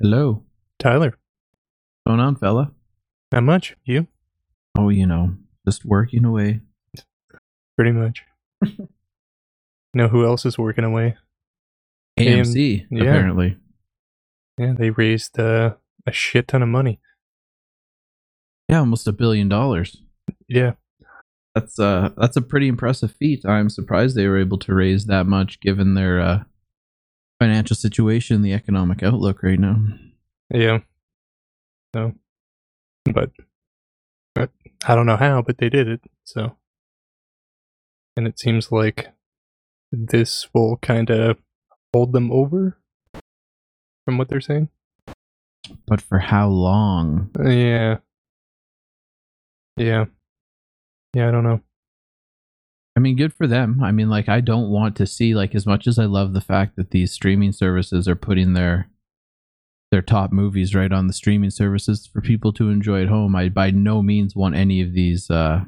Hello. Tyler, What's going on, fella? not much. You? Oh, you know, just working away. Pretty much. know who else is working away? AMC, yeah. apparently. Yeah, they raised uh, a shit ton of money. Yeah, almost a billion dollars. Yeah, That's uh that's a pretty impressive feat. I'm surprised they were able to raise that much given their uh financial situation, the economic outlook right now. yeah. So, but, but I don't know how, but they did it. So, and it seems like this will kind of hold them over, from what they're saying. But for how long? Yeah. Yeah. Yeah, I don't know. I mean, good for them. I mean, like, I don't want to see like as much as I love the fact that these streaming services are putting their their top movies right on the streaming services for people to enjoy at home. I by no means want any of these uh,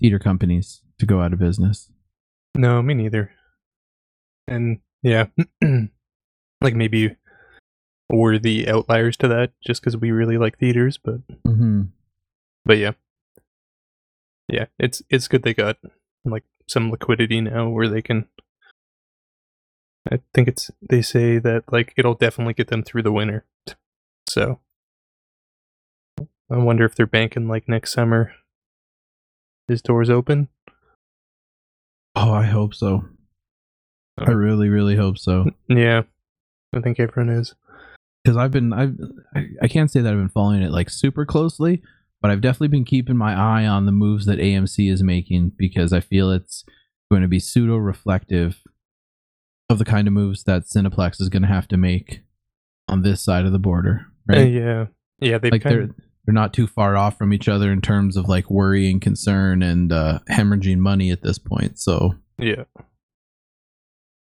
theater companies to go out of business. No, me neither. And yeah, like maybe we're the outliers to that just because we really like theaters, but Mm-hmm. but yeah, yeah, it's it's good they got like some liquidity now where they can. I think it's they say that like it'll definitely get them through the winter, so I wonder if they're banking like next summer. His doors open. Oh, I hope so. I oh. really, really hope so. Yeah, I think everyone is. Because I've been, I've, I- I can't say that I've been following it like super closely, but I've definitely been keeping my eye on the moves that AMC is making because I feel it's going to be pseudo reflective of the kind of moves that Cineplex is going to have to make on this side of the border. Uh, Right? yeah, yeah, they like kind they're they're not too far off from each other in terms of like worry and concern and uh, hemorrhaging money at this point. So yeah,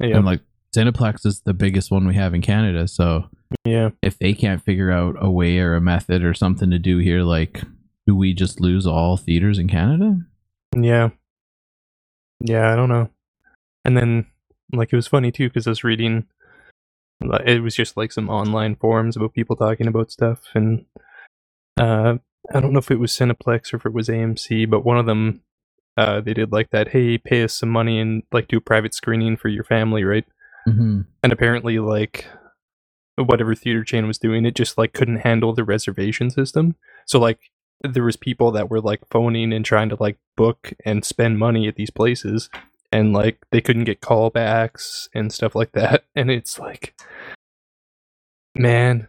yeah, and like Cineplex is the biggest one we have in Canada. So yeah. if they can't figure out a way or a method or something to do here, like do we just lose all theaters in Canada? Yeah. Yeah, I don't know. And then, like, it was funny too because I was reading. It was just like some online forums about people talking about stuff, and uh, I don't know if it was Cineplex or if it was AMC, but one of them, uh, they did like that. Hey, pay us some money and like do a private screening for your family, right? Mm-hmm. And apparently, like, whatever theater chain was doing it, just like couldn't handle the reservation system. So like, there was people that were like phoning and trying to like book and spend money at these places, and like they couldn't get callbacks and stuff like that. And it's like, man,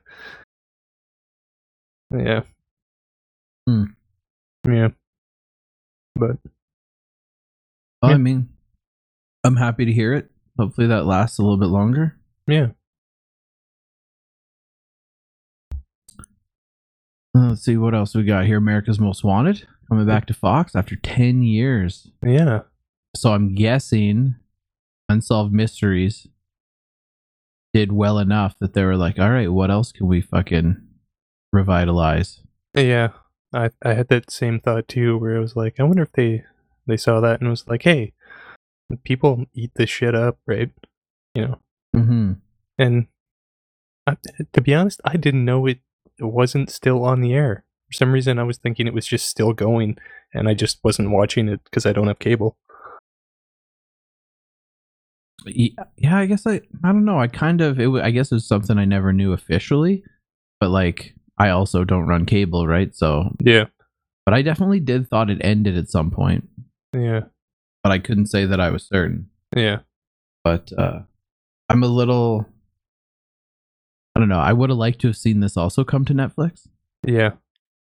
yeah, Hmm. yeah, but Well, Yeah. I mean, I'm happy to hear it. Hopefully that lasts a little bit longer. yeah, Let's see what else we got here. America's Most Wanted coming back to Fox after 10 years. yeah, So I'm guessing Unsolved Mysteries did well enough that they were like, all right, what else can we fucking revitalize? yeah. I I had that same thought too, where it was like, I wonder if they they saw that and was like, hey, people eat this shit up, right? You know, Mm-hmm. and I, to be honest, I didn't know it, it wasn't still on the air. For some reason, I was thinking it was just still going, and I just wasn't watching it because I don't have cable. Yeah, I guess I, I don't know. I kind of, it, I guess it was something I never knew officially, but like, I also don't run cable, right? So, Yeah, but I definitely did thought it ended at some point, yeah, but I couldn't say that I was certain. yeah, but uh I'm a little I don't know. I would have liked to have seen this also come to Netflix yeah,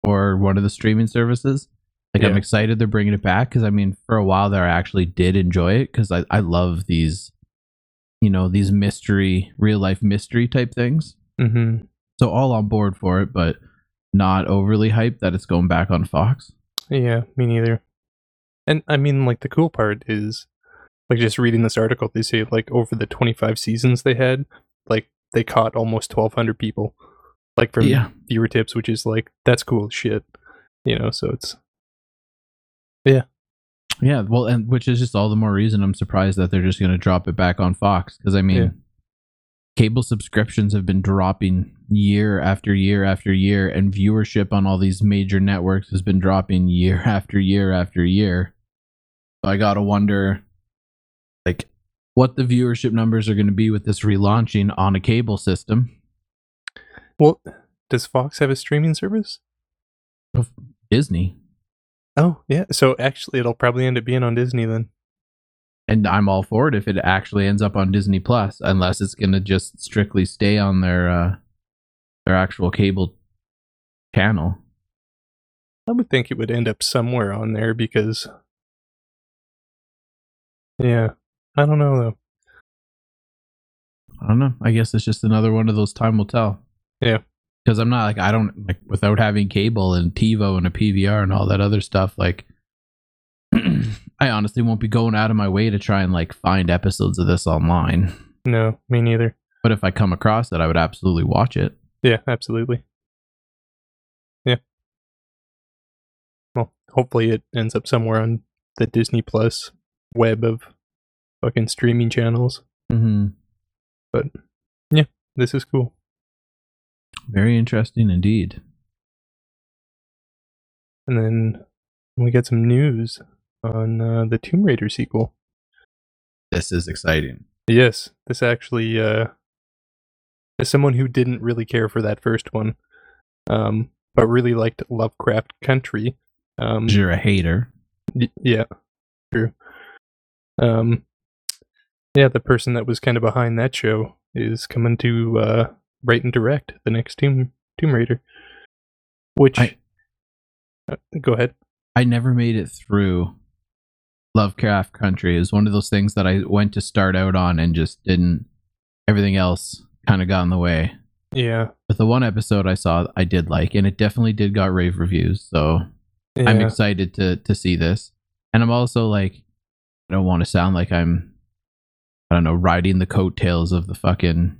or one of the streaming services. Like I'm excited they're bringing it back because I mean, for a while there, I actually did enjoy it because I I love these, you know, these mystery, real life mystery type things. mm-hmm. So all on board for it, but not overly hyped that it's going back on Fox. yeah. Me neither. And I mean, like the cool part is, like just reading this article, they say like over the twenty five seasons they had, like they caught almost twelve hundred people, like from Yeah. viewer tips, which is like that's cool shit, you know. So it's yeah, Yeah, well, and which is just all the more reason I'm surprised that they're just going to drop it back on Fox because I mean, Yeah. cable subscriptions have been dropping year after year after year, and viewership on all these major networks has been dropping year after year after year. So I gotta wonder, like, what the viewership numbers are going to be with this relaunching on a cable system. Well, does Fox have a streaming service? Disney. Oh, yeah. So actually, it'll probably end up being on Disney then. And I'm all for it if it actually ends up on Disney Plus, unless it's going to just strictly stay on their uh, their actual cable channel. I would think it would end up somewhere on there because, yeah, I don't know though. I don't know. I guess it's just another one of those time will tell. Yeah. Because I'm not like I don't like without having cable and TiVo and a PVR and all that other stuff. Like, I honestly won't be going out of my way to try and like find episodes of this online. No, me neither. But if I come across it, I would absolutely watch it. Yeah, absolutely. Yeah. Well, hopefully it ends up somewhere on the Disney Plus web of fucking streaming channels. Mm-hmm. But yeah, this is cool. Very interesting indeed. And then we get some news on uh, the Tomb Raider sequel. This is exciting. Yes, this actually, uh, as someone who didn't really care for that first one, um, but really liked Lovecraft Country. Um, You're a hater. y- yeah, true. Um, yeah, the person that was kind of behind that show is coming to uh, write and direct the next Tomb Tomb Raider. Which, I- uh, go ahead. I never made it through Lovecraft Country. It was one of those things that I went to start out on and just didn't. Everything else kind of got in the way. Yeah, But the one episode I saw, I did like, and it definitely did got rave reviews. So yeah. I'm excited to to see this. And I'm also like, I don't want to sound like I'm, I don't know, riding the coattails of the fucking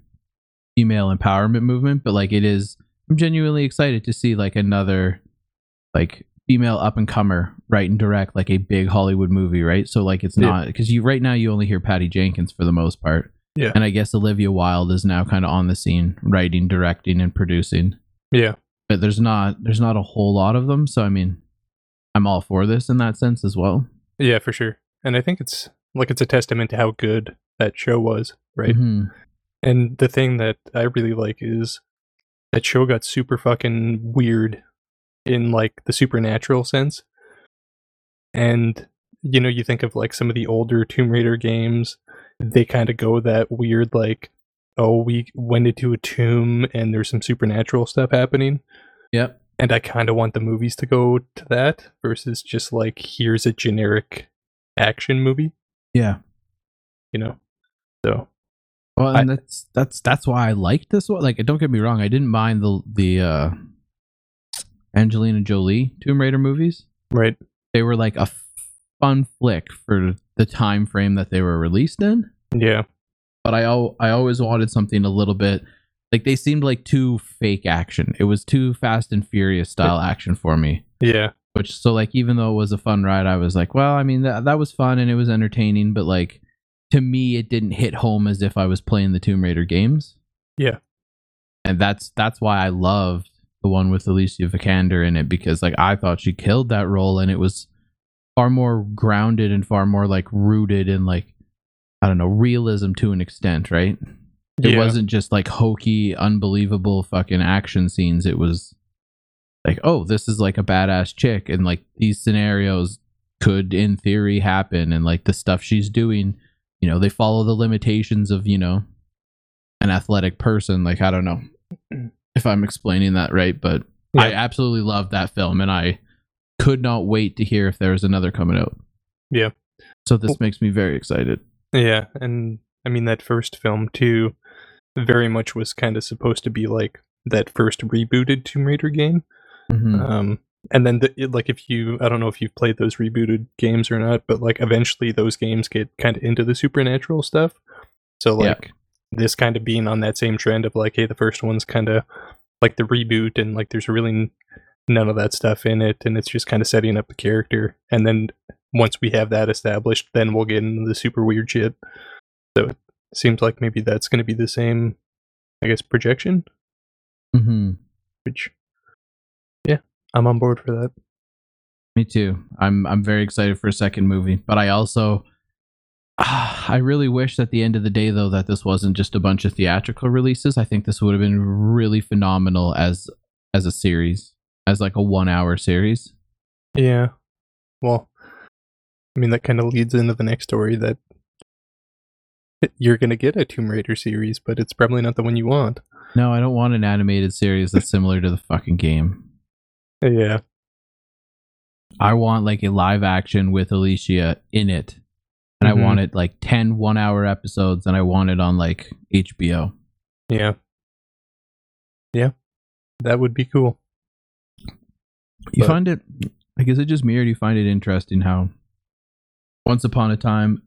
female empowerment movement, but like it is. I'm genuinely excited to see like another, like female up and comer write and direct like a big Hollywood movie, right? So like it's not because you right now you only hear Patty Jenkins for the most part. Yeah. And I guess Olivia Wilde is now kind of on the scene, writing, directing, and producing yeah, but there's not there's not a whole lot of them so i mean i'm all for this in that sense as well yeah, for sure. And I think it's like it's a testament to how good that show was, right? Mhm. And the thing that I really like is that show got super fucking weird in like the supernatural sense. And you know, you think of like some of the older Tomb Raider games, they kind of go that weird like oh, we went into a tomb and there's some supernatural stuff happening. yep And I kind of want the movies to go to that versus just like here's a generic action movie, yeah you know. So, well I- and that's that's that's why i liked this one like don't get me wrong i didn't mind the the uh angelina jolie tomb raider movies right. they were like a f- fun flick for the time frame that they were released in Yeah. but I al- I always wanted something a little bit like they seemed like too fake action. It was too Fast and Furious style action for me. Yeah. Which so like even though it was a fun ride, I was like, well, I mean that that was fun and it was entertaining, but like to me it didn't hit home as if I was playing the Tomb Raider games. Yeah. And that's that's why I loved the one with Alicia Vikander in it because like I thought she killed that role and it was far more grounded and far more like rooted in like I don't know, realism to an extent, right? It Yeah. wasn't just like hokey, unbelievable fucking action scenes. It was like, oh, this is like a badass chick, and like these scenarios could, in theory, happen, and like the stuff she's doing, you know, they follow the limitations of you know an athletic person. Like I don't know if I'm explaining that right, but I absolutely love that film, and I could not wait to hear if there was another coming out. Yeah. So this makes me very excited. Yeah, and I mean that first film too very much was kind of supposed to be like that first rebooted Tomb Raider game. Mhm. Um and then the, like if you I don't know if you've played those rebooted games or not, but like eventually those games get kind of into the supernatural stuff. So Yeah. like this kind of being on that same trend of like hey the first one's kind of like the reboot and like there's really none of that stuff in it and it's just kind of setting up the character and then once we have that established then we'll get into the super weird shit so it seems like maybe that's going to be the same I guess projection, mm-hmm. which yeah, I'm on board for that. Me too. I'm I'm very excited for a second movie, but I also I really wish at the end of the day though that this wasn't just a bunch of theatrical releases. I think this would have been really phenomenal as as a series, as like a 1-hour series. Yeah. Well, I mean that kind of leads into the next story that you're going to get a Tomb Raider series, but it's probably not the one you want. No, I don't want an animated series that's similar to the fucking game. Yeah. I want like a live action with Alicia in it. And Mhm. I want it like 10 one hour episodes and I want it on like HBO. Yeah. Yeah. That would be cool. You But- find it, I guess it just me or do you find it interesting how once upon a time,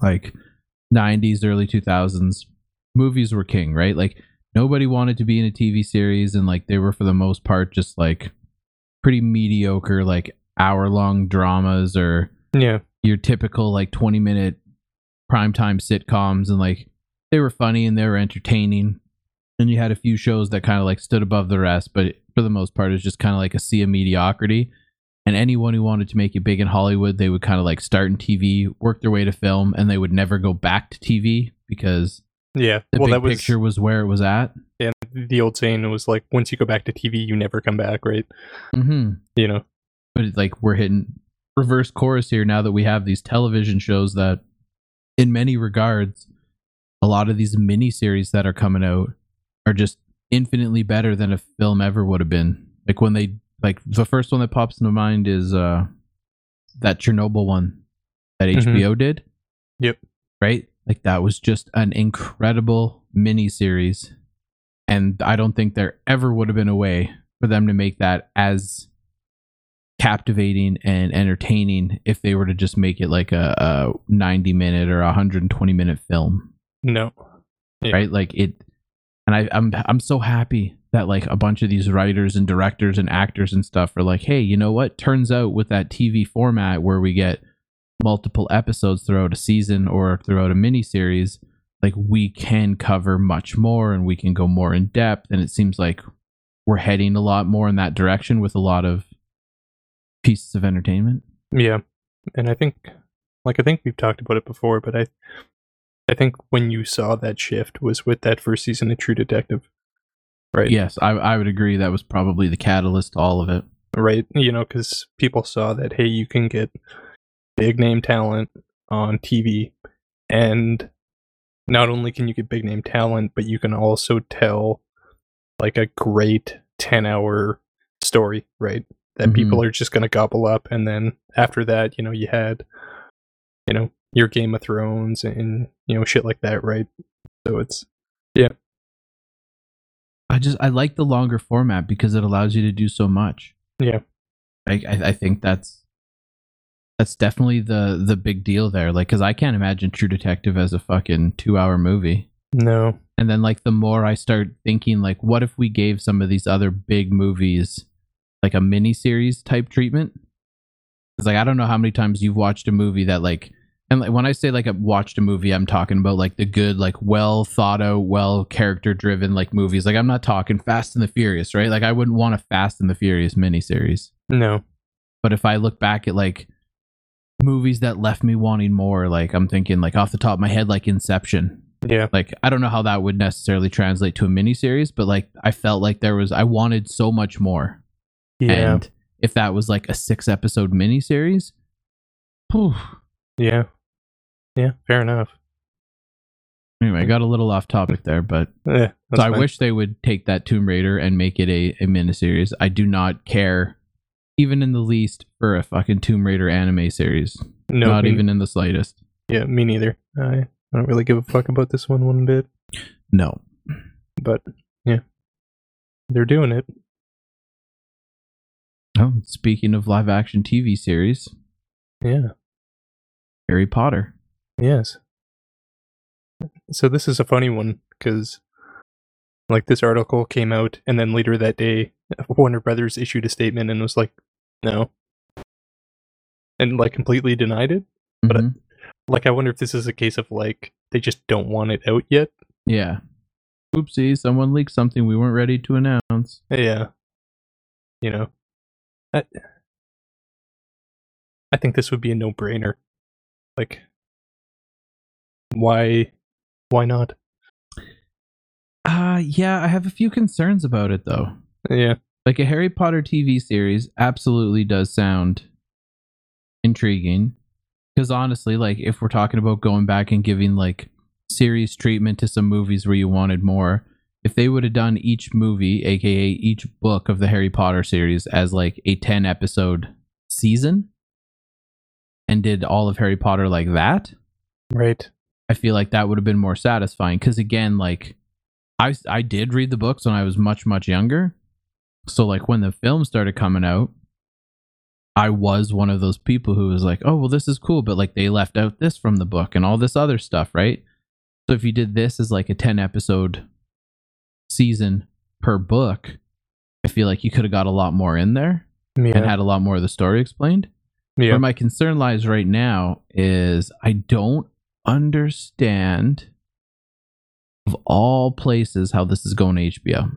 like 90s, early 2000s, movies were king, right? Like nobody wanted to be in a TV series and like they were for the most part just like pretty mediocre, like hour long dramas or Yeah. your typical like 20 minute primetime sitcoms and like they were funny and they were entertaining and you had a few shows that kind of like stood above the rest but for the most part it was just kind of like a sea of mediocrity and anyone who wanted to make it big in hollywood they would kind of like start in tv work their way to film and they would never go back to tv because Yeah. the well, big that was picture was where it was at yeah, the old saying was like once you go back to TV, you never come back, right? mm-hmm. You know. but like we're hitting reverse chorus here now that we have these television shows that in many regards a lot of these miniseries that are coming out are just infinitely better than a film ever would have been like when they like the first one that pops into mind is uh that chernobyl one that Mhm. hbo did Yep. right like that was just an incredible miniseries and i don't think there ever would have been a way for them to make that as captivating and entertaining if they were to just make it like a, a 90 minute or a 120 minute film No. Yeah. right like it and I, i'm i'm so happy that like a bunch of these writers and directors and actors and stuff are like hey you know what turns out with that tv format where we get multiple episodes throughout a season or throughout a mini series like we can cover much more and we can go more in depth and it seems like we're heading a lot more in that direction with a lot of pieces of entertainment Yeah. And I think like I think we've talked about it before, but I I think when you saw that shift was with that first season of True Detective. Right. yes I, I would agree that was probably the catalyst to all of it Right. You know, because people saw that hey, you can get big name talent on TV and not only can you get big name talent, but you can also tell like a great 10 hour story, right? That Mhm. people are just going to gobble up. And then after that, you know, you had, you know, your Game of Thrones and, you know, shit like that, right? So it's, yeah. I just I like the longer format because it allows you to do so much. Yeah. I I, I think that's that's definitely the the big deal there. Like, because I can't imagine True Detective as a fucking two hour movie. no. And then like the more I start thinking, like, what if we gave some of these other big movies like a mini series type treatment? It's like I don't know how many times you've watched a movie that like and like when I say like I watched a movie, I'm talking about like the good, like well thought out, well character driven like movies. Like I'm not talking Fast and the Furious, right? Like I wouldn't want a Fast and the Furious miniseries. No. But if I look back at like movies that left me wanting more, like I'm thinking like off the top of my head, like Inception. Yeah. Like I don't know how that would necessarily translate to a miniseries, but like I felt like there was I wanted so much more. Yeah. And if that was like a six episode miniseries, whew. yeah. Yeah. Fair enough. anyway, I got a little off topic there, but Eh, so I fine. wish they would take that Tomb Raider and make it a, a miniseries. I do not care even in the least for a fucking Tomb Raider anime series. no, not me- even in the slightest. Yeah, me neither. I, I don't really give a fuck about this one one bit. No. But yeah, they're doing it. Oh, speaking of live action TV series, Yeah. Harry Potter. Yes. So this is a funny one because, like, this article came out, and then later that day, Warner Brothers issued a statement and was like, "No," and like completely denied it. But- Mhm. Like, I wonder if this is a case of like they just don't want it out yet. yeah. oopsie, someone leaked something we weren't ready to announce. Yeah. You know, I, I think this would be a no-brainer. Like, why, why not? Uh yeah, I have a few concerns about it though. Yeah, Like a Harry Potter TV series absolutely does sound intriguing. Because honestly, like if we're talking about going back and giving like series treatment to some movies where you wanted more, if they would have done each movie, aka each book of the Harry Potter series, as like a 10 episode season and did all of Harry Potter like that, right. I feel like that would have been more satisfying. Because again, like I I did read the books when I was much much younger, so like when the film started coming out, I was one of those people who was like, oh well, this is cool, but like they left out this from the book and all this other stuff, right? So if you did this as like a ten episode season per book, I feel like you could have got a lot more in there Yeah, and had a lot more of the story explained. yeah, Where my concern lies right now is I don't understand of all places how this is going to HBO.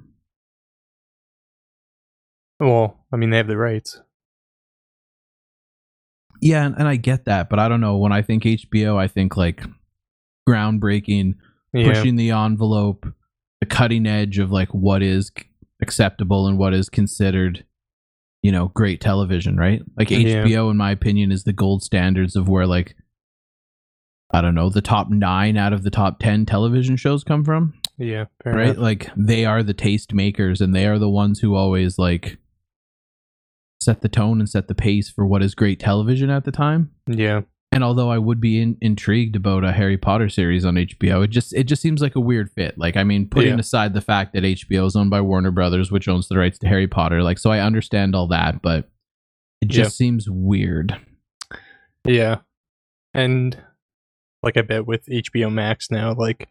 Well, I mean, they have the rights. Yeah, and, and I get that, but I don't know. When I think HBO, I think like groundbreaking, Yeah, pushing the envelope, the cutting edge of like what is acceptable and what is considered, you know, great television, right? Like Yeah. HBO, in my opinion, is the gold standards of where like I don't know, the top nine out of the top ten television shows come from. yeah, fair right? enough. Like they are the taste makers and they are the ones who always like set the tone and set the pace for what is great television at the time. Yeah, And although I would be in, intrigued about a Harry Potter series on HBO, it just it just seems like a weird fit. Like I mean, putting Yeah. aside the fact that HBO is owned by Warner Brothers, which owns the rights to Harry Potter, like so I understand all that, but it just Yeah. seems weird. yeah, and like I bet with HBO Max now, like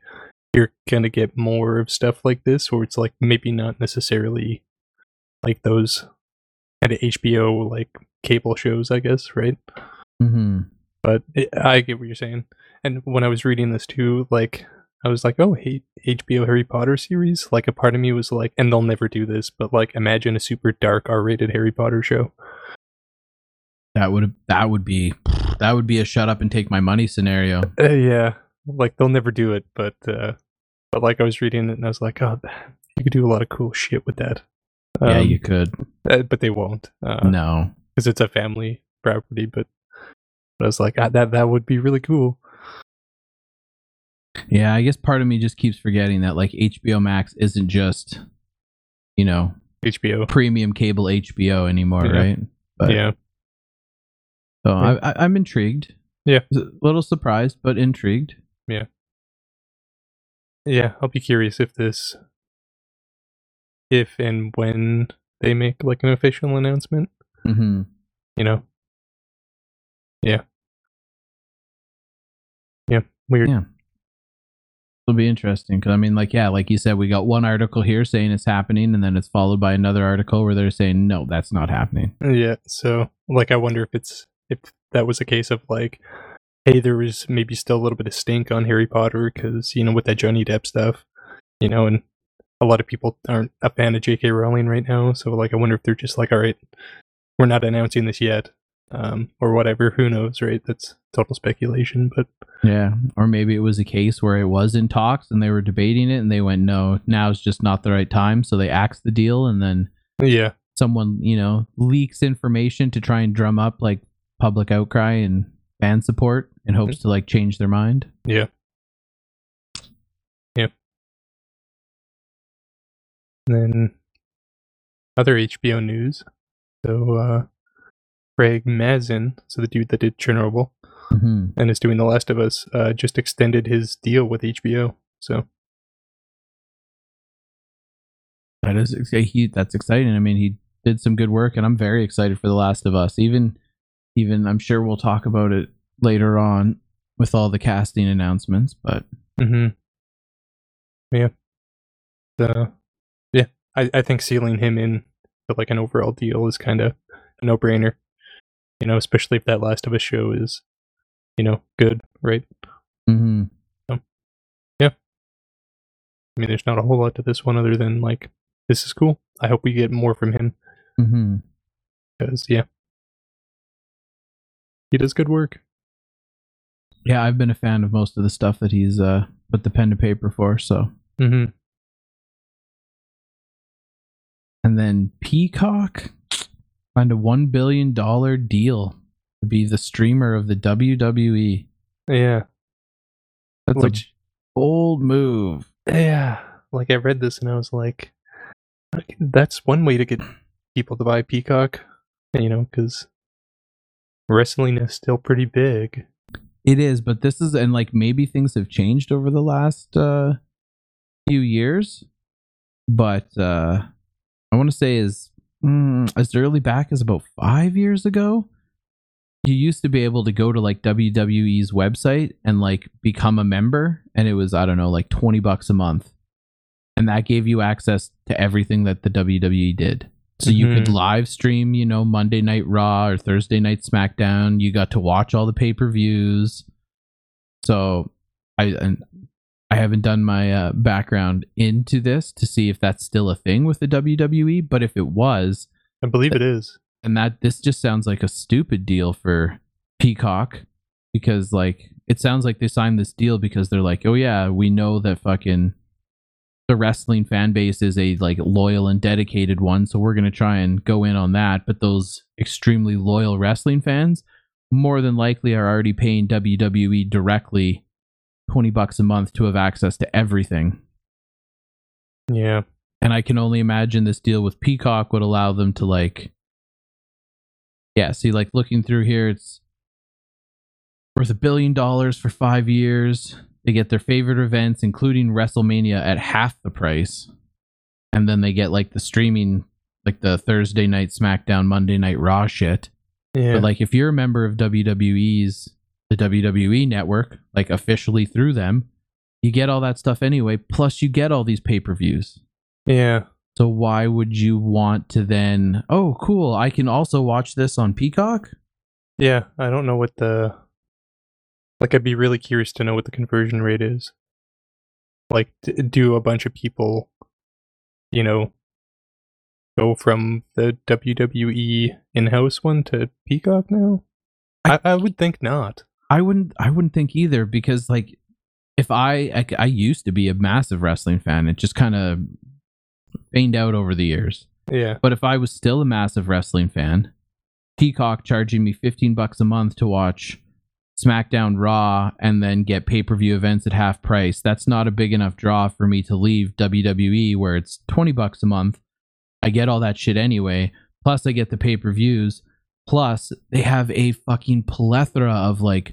you're gonna get more of stuff like this, where it's like maybe not necessarily like those kind of HBO like cable shows, I guess, right? hmm but it, I get what you're saying. And when I was reading this too, like I was like, oh, hey, HBO Harry Potter series. Like a part of me was like, and they'll never do this, but like imagine a super dark R-rated Harry Potter show. That would that would be that would be a shut up and take my money scenario. Uh, yeah, like they'll never do it, but uh, but like I was reading it and I was like, oh, you could do a lot of cool shit with that. Yeah, Um, you could. uh, but they won't. Uh, no. because it's a family property. But, but I was like, ah, that that would be really cool. Yeah, I guess part of me just keeps forgetting that like HBO Max isn't just, you know, HBO. premium cable HBO anymore, Yeah. right? But, yeah, So Yeah. I, I, I'm intrigued. Yeah. a little surprised, but intrigued. Yeah. Yeah. I'll be curious if this, if and when they make like an official announcement. hmm You know. Yeah. Yeah. Weird. Yeah. It'll be interesting because I mean, like, yeah, like you said, we got one article here saying it's happening, and then it's followed by another article where they're saying no, that's not happening. Yeah. So, like, I wonder if it's if that was a case of like, hey, there was maybe still a little bit of stink on Harry Potter because you know with that Johnny Depp stuff, you know, and a lot of people aren't a fan of J.K. Rowling right now. So, like, I wonder if they're just like, all right, we're not announcing this yet, um, or whatever. Who knows, right? That's total speculation, but Yeah, or maybe it was a case where it was in talks and they were debating it, and they went, no, now is just not the right time, so they axed the deal, and then yeah, someone you know leaks information to try and drum up like public outcry and fan support in hopes to like change their mind. yeah. And then other HBO news. So, uh, Craig Mazin, so the dude that did Chernobyl hmm and is doing The Last of Us, uh, just extended his deal with HBO. So, That is he. That's exciting. I mean, he did some good work, and I'm very excited for The Last of Us. Even, even I'm sure we'll talk about it later on with all the casting announcements. But hmm yeah. The, I, I think sealing him in for like an overall deal is kind of a no brainer. You know, especially if that Last of Us show is, you know, good, right? mhm. So, yeah. I mean, there's not a whole lot to this one other than like this is cool. I hope we get more from him Mm-hmm. because yeah, he does good work. Yeah, I've been a fan of most of the stuff that he's uh, put the pen to paper for. So, hmm and then Peacock find a one billion dollar deal to be the streamer of the WWE. Yeah, That's which a bold move. yeah, like I read this and I was like, that's one way to get people to buy Peacock, you know, because wrestling is still pretty big. It is, but this is and like maybe things have changed over the last uh few years. But uh I want to say is mm, as early back as about 5 years ago, you used to be able to go to like WWE's website and like become a member and it was I don't know like 20 bucks a month. And that gave you access to everything that the WWE did. So you could Mhm. live stream, you know, Monday Night Raw or Thursday Night SmackDown. You got to watch all the pay per views. So I and I haven't done my uh, background into this to see if that's still a thing with the WWE. But if it was, I believe it is. and that this just sounds like a stupid deal for Peacock because like it sounds like they signed this deal because they're like, oh yeah, we know that fucking the wrestling fan base is a like loyal and dedicated one, so we're gonna try and go in on that. But those extremely loyal wrestling fans more than likely are already paying WWE directly twenty bucks a month to have access to everything. Yeah, And I can only imagine this deal with Peacock would allow them to like Yeah, see like looking through here it's worth a billion dollars for 5 years. They get their favorite events including WrestleMania at half the price. And then they get like the streaming like the Thursday night SmackDown, Monday night Raw shit. yeah, But like if you're a member of WWE's the WWE network, like officially through them, you get all that stuff anyway, plus you get all these pay-per-views. yeah, So why would you want to then? Oh, cool! I can also watch this on Peacock. yeah. I don't know what the like. I'd be really curious to know what the conversion rate is. Like, do a bunch of people, you know, go from the WWE in-house one to Peacock now? I, I would think not. I wouldn't. I wouldn't think either because like, if I I, I used to be a massive wrestling fan, it just kind of feigned out over the years. Yeah, But if I was still a massive wrestling fan, Peacock charging me fifteen bucks a month to watch SmackDown Raw and then get pay per view events at half price, that's not a big enough draw for me to leave WWE where it's twenty bucks a month. I get all that shit anyway. Plus, I get the pay per views. Plus, they have a fucking plethora of like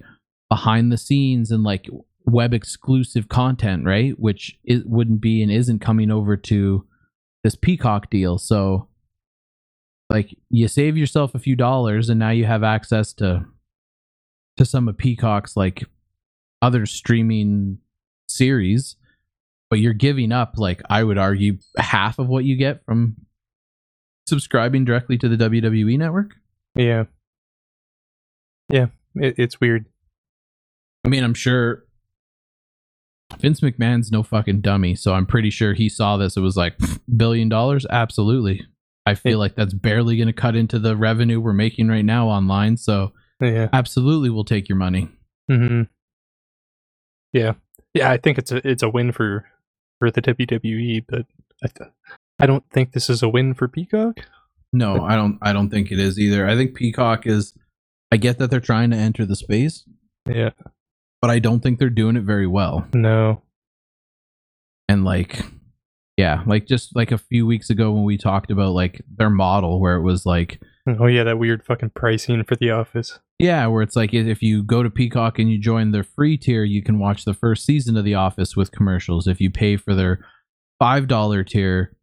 behind the scenes and like web exclusive content, right? Which it wouldn't be and isn't coming over to this Peacock deal. So, like, you save yourself a few dollars, and now you have access to to some of Peacock's like other streaming series. But you're giving up, like, I would argue, half of what you get from subscribing directly to the WWE network. yeah, yeah. It, it's weird. I mean, I'm sure Vince McMahon's no fucking dummy, so I'm pretty sure he saw this. It was like "Pfft, billion dollars. Absolutely, I feel Yeah. like that's barely going to cut into the revenue we're making right now online. So Yeah. absolutely, we'll take your money. hmm Yeah, yeah. I think it's a it's a win for for the WWE, but I th- I don't think this is a win for Peacock. No, I don't. I don't think it is either. I think Peacock is. I get that they're trying to enter the space, Yeah. But I don't think they're doing it very well. No. and like yeah like just like a few weeks ago when we talked about like their model where it was like Oh yeah, that weird fucking pricing for The Office. yeah where it's like if you go to peacock and you join their free tier you can watch the first season of the office with commercials if you pay for their five dollar tier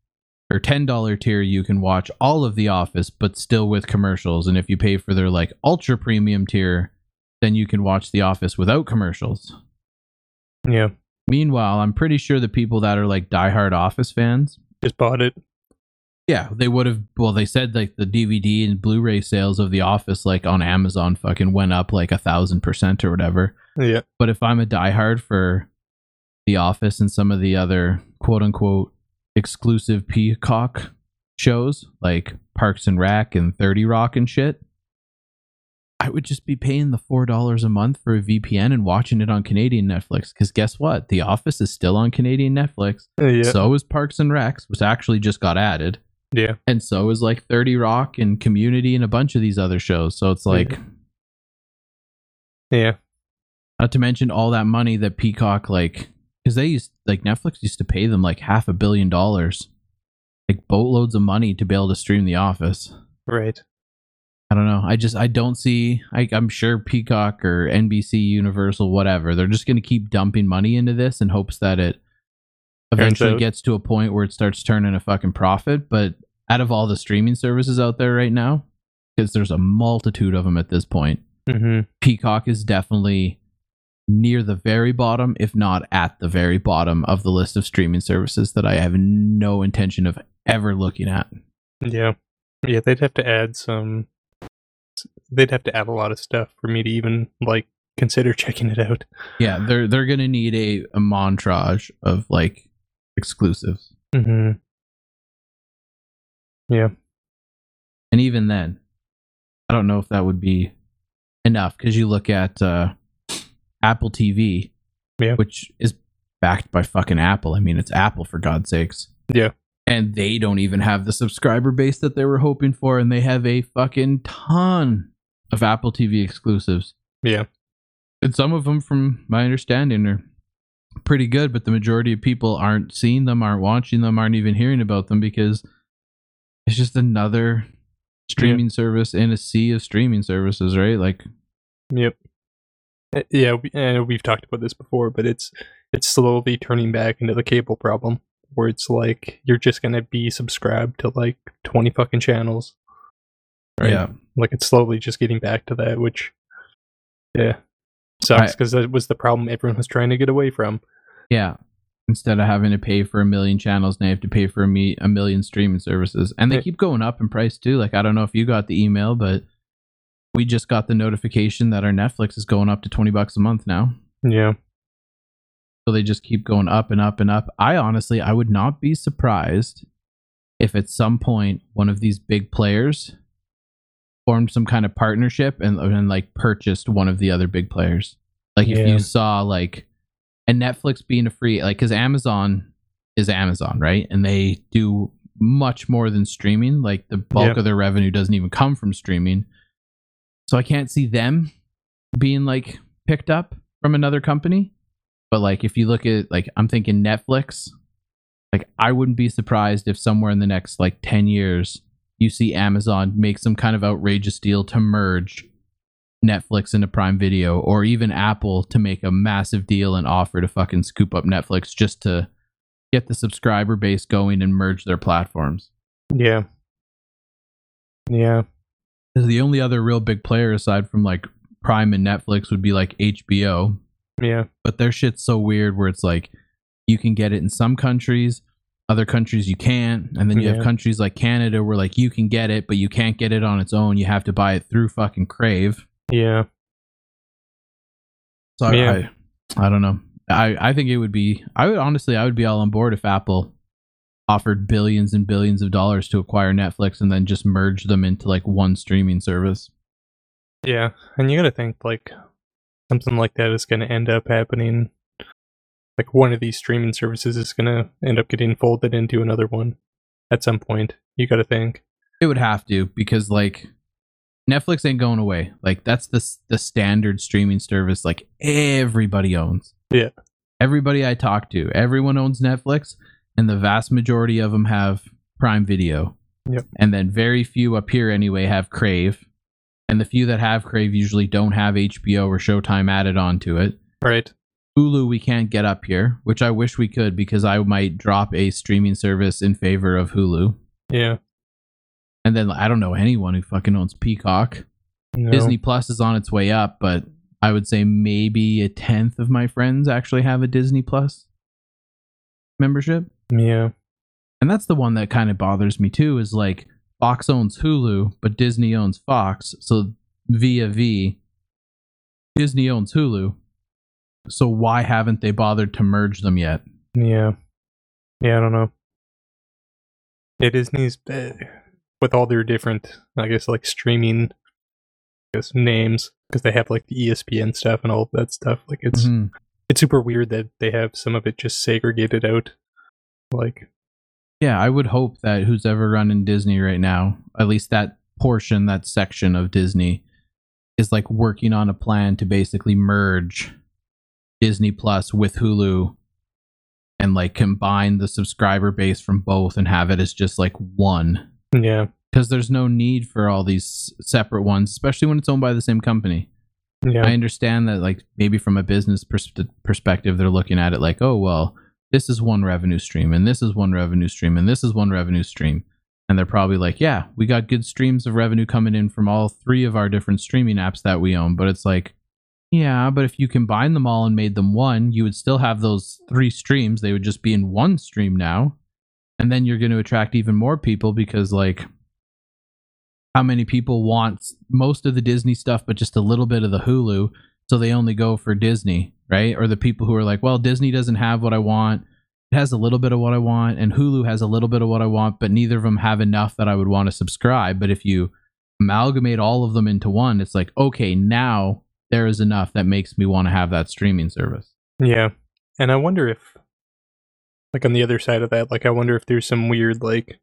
or ten dollar tier you can watch all of the office but still with commercials and if you pay for their like ultra premium tier then you can watch the office without commercials Yeah, meanwhile i'm pretty sure the people that are like diehard office fans just bought it. Yeah, they would have. Well, they said like the DVD and Blu-ray sales of The Office, like on Amazon, fucking went up like a thousand percent or whatever. Yeah, But if I'm a diehard for The Office and some of the other quote unquote exclusive Peacock shows like Parks and Rec and 30 Rock and shit, I would just be paying the $4 a month for a VPN and watching it on Canadian Netflix. Because guess what? The Office is still on Canadian Netflix. Uh, yeah, So is Parks and Recs, which actually just got added. yeah, And so is like 30 Rock and Community and a bunch of these other shows. So it's like, yeah, not to mention all that money that Peacock, like, because they used, like, Netflix used to pay them like half a billion dollars, like boatloads of money to be able to stream The Office. right. I don't know. I just, I don't see, I, I'm sure Peacock or NBC, Universal, whatever, they're just going to keep dumping money into this in hopes that it eventually gets to a point where it starts turning a fucking profit. But out of all the streaming services out there right now, because there's a multitude of them at this point, hmm Peacock is definitely near the very bottom, if not at the very bottom of the list of streaming services that I have no intention of ever looking at. Yeah, yeah. They'd have to add some. They'd have to add a lot of stuff for me to even like consider checking it out. Yeah, they're they're gonna need a, a montage of like exclusives. hmm Yeah, And even then, I don't know if that would be enough because you look at uh, Apple TV, Yeah. which is backed by fucking Apple. I mean, it's Apple for God's sakes. Yeah. And they don't even have the subscriber base that they were hoping for, and they have a fucking ton of Apple TV exclusives. yeah, And some of them, from my understanding, are pretty good, but the majority of people aren't seeing them, aren't watching them, aren't even hearing about them because it's just another streaming service in a sea of streaming services, right? Like, yep. Uh, Yeah, we, and we've talked about this before, but it's it's slowly turning back into the cable problem, where it's like you're just gonna be subscribed to like twenty fucking channels. Right? yeah, like it's slowly just getting back to that, which yeah sucks because that was the problem everyone was trying to get away from. yeah. Instead of having to pay for a million channels, now you have to pay for a, me- a million streaming services, and they Yeah. keep going up in price too. Like, I don't know if you got the email, but we just got the notification that our Netflix is going up to twenty bucks a month now. Yeah, So they just keep going up and up and up. I honestly, I would not be surprised if at some point one of these big players formed some kind of partnership and, and like purchased one of the other big players. Like if you saw like and Netflix being a free like cuz Amazon is Amazon, right? And they do much more than streaming. Like the bulk Yeah. of their revenue doesn't even come from streaming. So I can't see them being like picked up from another company. But like if you look at like I'm thinking Netflix, like I wouldn't be surprised if somewhere in the next like 10 years you see Amazon make some kind of outrageous deal to merge Netflix into Prime Video or even Apple to make a massive deal and offer to fucking scoop up Netflix just to get the subscriber base going and merge their platforms. yeah, yeah, the only other real big player aside from like Prime and Netflix would be like HBO, yeah, but their shit's so weird where it's like you can get it in some countries other countries you can't and then you Yeah. have countries like canada where like you can get it but you can't get it on its own you have to buy it through fucking crave yeah, so I- Yeah. I, I don't know i i think it would be i would honestly i would be all on board if apple offered billions and billions of dollars to acquire netflix and then just merge them into like one streaming service yeah. And you got to think like something like that is going to end up happening. Like one of these streaming services is going to end up getting folded into another one at some point. You got to think. It would have to because like Netflix ain't going away. Like that's the the standard streaming service like everybody owns. Yeah. Everybody I talk to, everyone owns Netflix and the vast majority of them have Prime Video. Yep. And then very few up here anyway have Crave. And the few that have Crave usually don't have HBO or Showtime added onto it. Right. Hulu we can't get up here, which I wish we could because I might drop a streaming service in favor of Hulu. Yeah. And then I don't know anyone who fucking owns Peacock. No. Disney Plus is on its way up, but I would say maybe a tenth of my friends actually have a Disney Plus membership. Yeah. And that's the one that kind of bothers me too is like Fox owns Hulu, but Disney owns Fox. So via V, Disney owns Hulu. So why haven't they bothered to merge them yet? Yeah. Yeah, I don't know. Yeah, Disney's uh, with all their different, I guess, like streaming, I guess names because they have like the ESPN stuff and all that stuff. Like it's Mhm. it's super weird that they have some of it just segregated out. Like, Yeah, I would hope that who's ever running Disney right now, at least that portion, that section of Disney, is like working on a plan to basically merge Disney Plus with Hulu and like combine the subscriber base from both and have it as just like one. yeah, Because there's no need for all these separate ones, especially when it's owned by the same company. yeah, I understand that, like, maybe from a business pers- perspective, they're looking at it like, oh, well, this is one revenue stream, and this is one revenue stream, and this is one revenue stream. And they're probably like, yeah, we got good streams of revenue coming in from all three of our different streaming apps that we own. But it's like, yeah, but if you combine them all and made them one, you would still have those three streams. They would just be in one stream now. And then you're going to attract even more people because, like, how many people want most of the Disney stuff, but just a little bit of the Hulu? So they only go for Disney, right? Or the people who are like, well, Disney doesn't have what I want. It has a little bit of what I want, and Hulu has a little bit of what I want, but neither of them have enough that I would want to subscribe. But if you amalgamate all of them into one, it's like, okay, now there is enough that makes me want to have that streaming service. yeah. And I wonder if, like, on the other side of that, like, I wonder if there's some weird like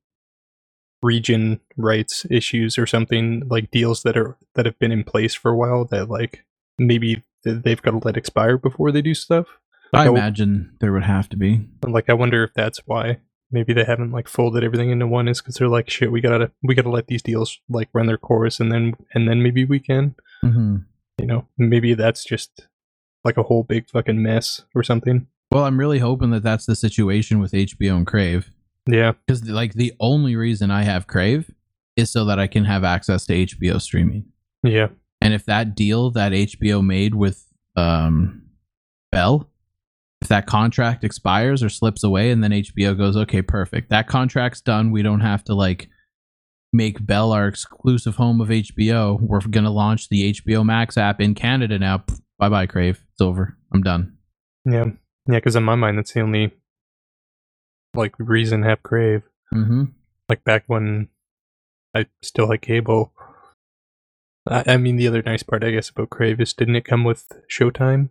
region rights issues or something like deals that are that have been in place for a while that like maybe they've got to let expire before they do stuff. I Like, I w- imagine there would have to be. Like I wonder if that's why maybe they haven't like folded everything into one is because they're like shit we gotta we gotta let these deals like run their course and then and then maybe we can hmm you know maybe that's just like a whole big fucking mess or something. Well, I'm really hoping that that's the situation with HBO and Crave. Yeah, because like the only reason I have Crave is so that I can have access to HBO streaming. yeah, And if that deal that HBO made with um Bell, if that contract expires or slips away and then HBO goes, okay, perfect. That contract's done. We don't have to like make Bell our exclusive home of HBO. We're gonna launch the HBO Max app in Canada now. Bye bye, Crave. It's over. I'm done. yeah, yeah. Because in my mind, that's the only like reason to have Crave. Mm-hmm. Like back when I still had cable. I, I mean, the other nice part, I guess, about Crave is didn't it come with Showtime?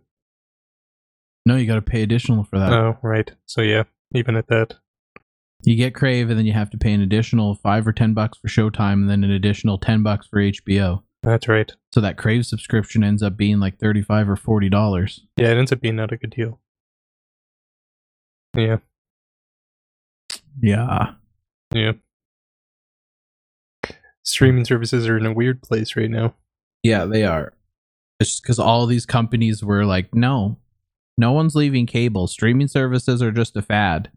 No, you gotta pay additional for that. Oh, right. So yeah, even at that. You get Crave, and then you have to pay an additional five or ten bucks for Showtime, and then an additional ten bucks for HBO. That's right. So that Crave subscription ends up being like thirty-five or forty dollars. Yeah, it ends up being not a good deal. Yeah, Yeah, yeah. Streaming services are in a weird place right now. yeah, they are. It's just because all these companies were like, no, no one's leaving cable. Streaming services are just a fad,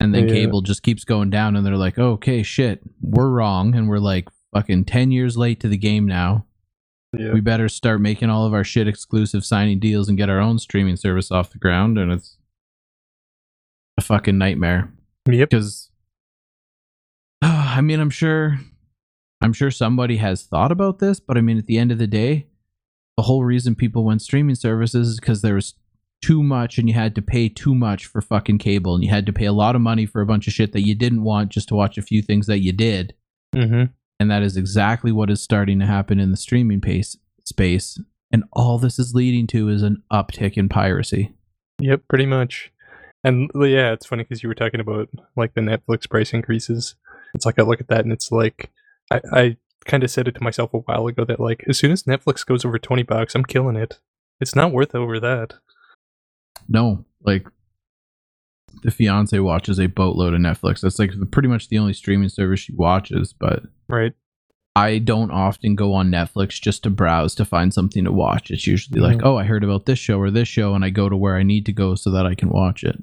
and then Yeah. cable just keeps going down, and they're like, okay, shit, we're wrong, and we're like fucking ten years late to the game now. Yeah, we better start making all of our shit exclusive signing deals and get our own streaming service off the ground and it's a fucking nightmare yep. because i mean i'm sure i'm sure somebody has thought about this but i mean at the end of the day the whole reason people went streaming services is because there was too much and you had to pay too much for fucking cable and you had to pay a lot of money for a bunch of shit that you didn't want just to watch a few things that you did Mm-hmm. and that is exactly what is starting to happen in the streaming pace space and all this is leading to is an uptick in piracy Yep, pretty much. And yeah, it's funny because you were talking about like the Netflix price increases. It's like I look at that and it's like I, I kind of said it to myself a while ago that like as soon as Netflix goes over twenty bucks, I'm killing it. It's not worth over that. no like the fiance watches a boatload of netflix that's like pretty much the only streaming service she watches but Right? i don't often go on netflix just to browse to find something to watch it's usually like Mhm. oh i heard about this show or this show and i go to where i need to go so that i can watch it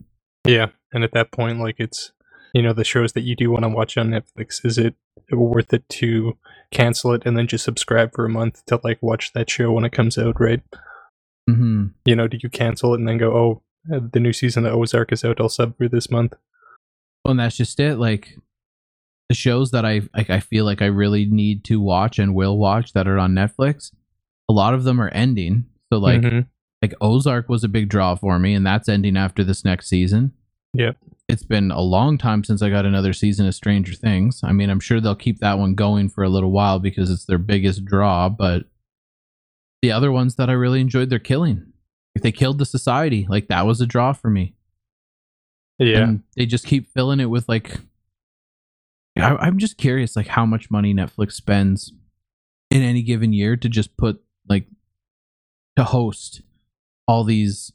Yeah. And at that point, like it's you know the shows that you do want to watch on Netflix. Is it worth it to cancel it and then just subscribe for a month to like watch that show when it comes out? Right? hmm You know, do you cancel it and then go, oh, the new season of Ozark is out. I'll sub for this month. Well, and that's just it. Like the shows that I like, I feel like I really need to watch and will watch that are on Netflix. A lot of them are ending. So like, Mhm. like Ozark was a big draw for me, and that's ending after this next season. Yeah. It's been a long time since I got another season of Stranger Things. I mean, I'm sure they'll keep that one going for a little while because it's their biggest draw, but the other ones that I really enjoyed, they're killing. If they killed the society, like that was a draw for me. Yeah. And they just keep filling it with like I, I'm just curious like how much money Netflix spends in any given year to just put like to host all these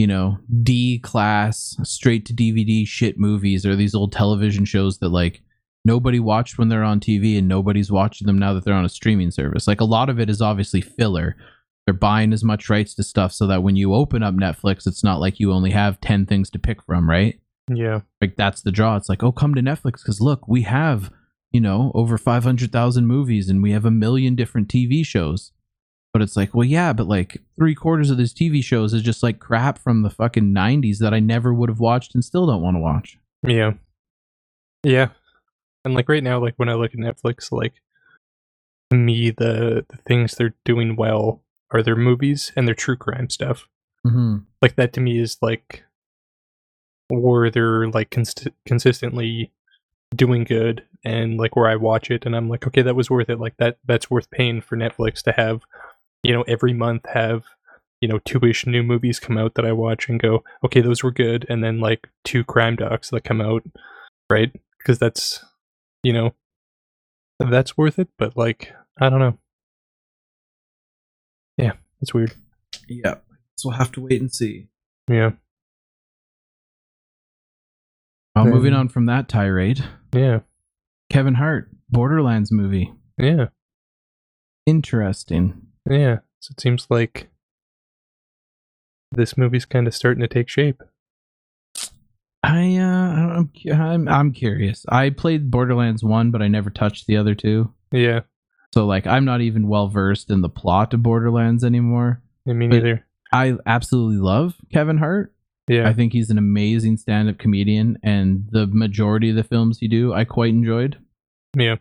you know D class straight to DVD shit movies or these old television shows that like nobody watched when they're on TV and nobody's watching them now that they're on a streaming service. Like a lot of it is obviously filler. They're buying as much rights to stuff so that when you open up Netflix, it's not like you only have 10 things to pick from, right? Yeah. Like that's the draw. It's like, oh, come to Netflix because look, we have, you know, over 500,000 movies and we have a million different TV shows. But it's like, well, yeah, but like three quarters of these TV shows is just like crap from the fucking 90s that I never would have watched and still don't want to watch. Yeah. Yeah. And like right now, like when I look at Netflix, like to me, the, the things they're doing well are their movies and their true crime stuff. Mm-hmm. Like that to me is like where they're like cons- consistently doing good and like where I watch it and I'm like, okay, that was worth it. Like that that's worth paying for Netflix to have, you know, every month have, you know, two ish new movies come out that I watch and go, okay, those were good, and then like two crime docs that come out, right? Because that's you know that's worth it, but like I don't know. Yeah, it's weird. Yeah. So we'll have to wait and see. Yeah. Well, Then- moving on from that tirade, Yeah. Kevin Hart, Borderlands movie. Yeah. Interesting. Yeah. So it seems like this movie's kind of starting to take shape. I uh, I'm I'm I'm curious. I played Borderlands one, but I never touched the other two. Yeah. So like, I'm not even well versed in the plot of Borderlands anymore. yeah me neither. I absolutely love Kevin Hart. Yeah. I think he's an amazing stand-up comedian, and the majority of the films he do, I quite enjoyed. yeah.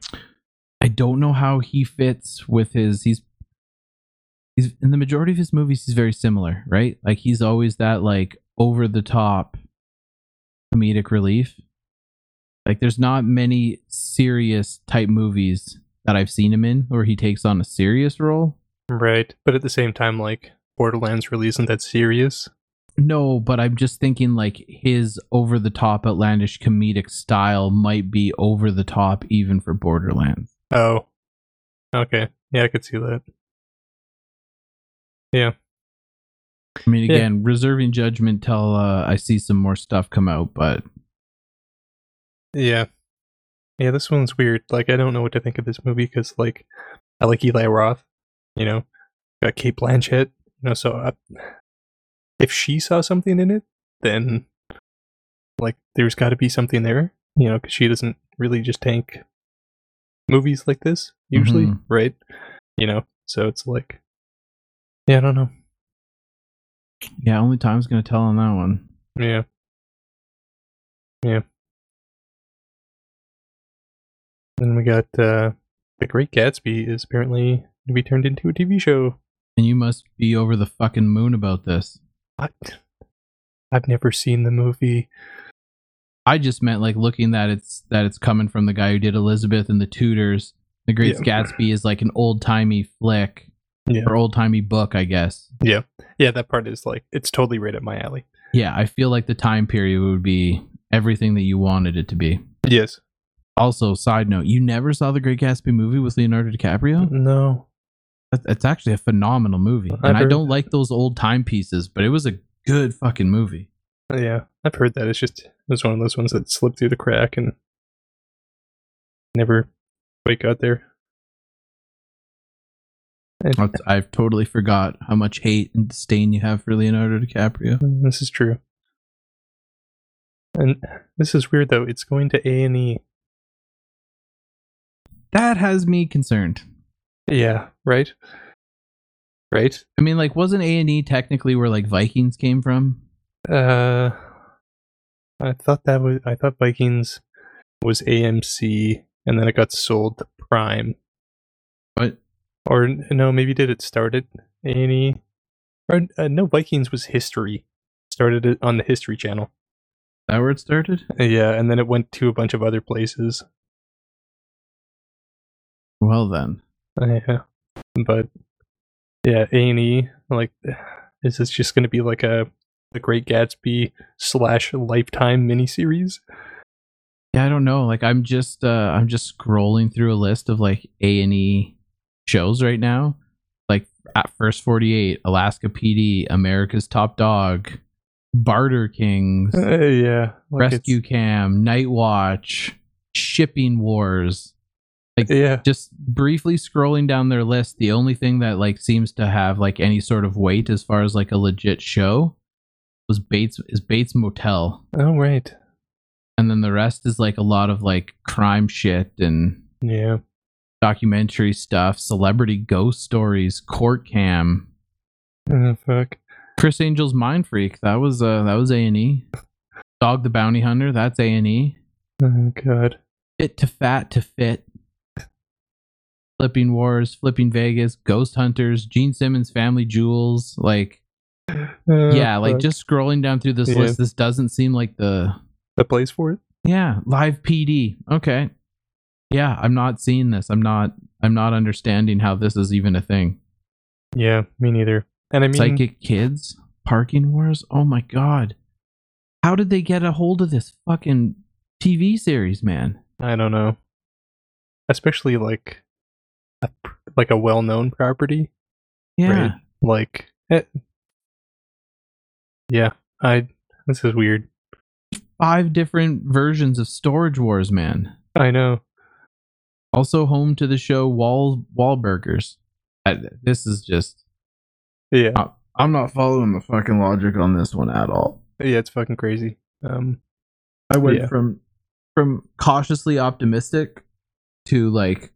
I don't know how he fits with his. He's he's in the majority of his movies. He's very similar, right? Like he's always that like over the top comedic relief. Like there's not many serious type movies that I've seen him in where he takes on a serious role. Right. But at the same time, like Borderlands really isn't that serious. No, but I'm just thinking like his over the top outlandish comedic style might be over the top even for Borderlands. Oh. Okay. Yeah, I could see that. Yeah. I mean, Yeah. again, reserving judgment till uh, I see some more stuff come out, but Yeah. Yeah, this one's weird. Like, I don't know what to think of this movie because, like, I like Eli Roth, you know, got Cate Blanchett, you know, so I, if she saw something in it, then, like, there's got to be something there, you know, because she doesn't really just tank movies like this, usually, Mhm. right? You know, so it's like, yeah, I don't know. yeah, only time's gonna tell on that one. Yeah. Yeah. Then we got uh The Great Gatsby is apparently to be turned into a TV show. And you must be over the fucking moon about this. What? I've never seen the movie. I just meant like looking that it's that it's coming from the guy who did Elizabeth and the Tudors. The Great Yeah. Gatsby is like an old timey flick Yeah. or old timey book, I guess. Yeah, Yeah, that part is like it's totally right up my alley. Yeah, I feel like the time period would be everything that you wanted it to be. Yes. Also, side note, you never saw the Great Gatsby movie with Leonardo DiCaprio? No. It's actually a phenomenal movie. I've And I don't like those old timepieces, but it was a good fucking movie. Yeah, I've heard that. It's just it was one of those ones that slipped through the crack and never quite got there. I've totally forgot how much hate and disdain you have for Leonardo DiCaprio. This is true. And this is weird though. It's going to A and E. That has me concerned. Yeah. Right. Right. I mean, like, wasn't A and E technically where like Vikings came from? Uh, I thought that was. I thought Vikings was AMC, and then it got sold to Prime. Or no, maybe did it start at A and E? Or uh, no, Vikings was History. Started it on the History Channel. that where it started? Yeah, and then it went to a bunch of other places. Well then. Yeah, but yeah, A and E. Like, is this just going to be like a the Great Gatsby slash Lifetime miniseries? Yeah, I don't know. Like I'm just uh I'm just scrolling through a list of like A and E shows right now. Like at first 48, Alaska PD, America's Top Dog, Barter Kings, Uh, yeah, like Rescue Cam, Night Watch, Shipping Wars. Like yeah, Just briefly scrolling down their list, the only thing that like seems to have like any sort of weight as far as like a legit show was Bates is Bates Motel. oh right. And then the rest is like a lot of like crime shit and Yeah, documentary stuff, celebrity ghost stories, court cam. oh, fuck. Criss Angel's Mind Freak, that was uh that was A and E. Dog the Bounty Hunter, that's A and E. Oh god. Fit to Fat to Fit. Flipping Wars, Flipping Vegas, Ghost Hunters, Gene Simmons Family Jewels. Like, Oh, yeah, like just scrolling down through this Yeah. list, this doesn't seem like the the place for it. yeah live PD. Okay, yeah, I'm not seeing this. I'm not. I'm not understanding how this is even a thing. Yeah, me neither. And I mean, Psychic Kids, Parking Wars. Oh my god, how did they get a hold of this fucking TV series, man? I don't know. Especially like, a, like a well-known property. Yeah. Right. Like, it, yeah. I. This is weird. five different versions of Storage Wars, man. I know. Also home to the show Wall Wahlburgers. I, this is just Yeah. I, I'm not following the fucking logic on this one at all. Yeah, it's fucking crazy. Um. I went Yeah. from from cautiously optimistic to like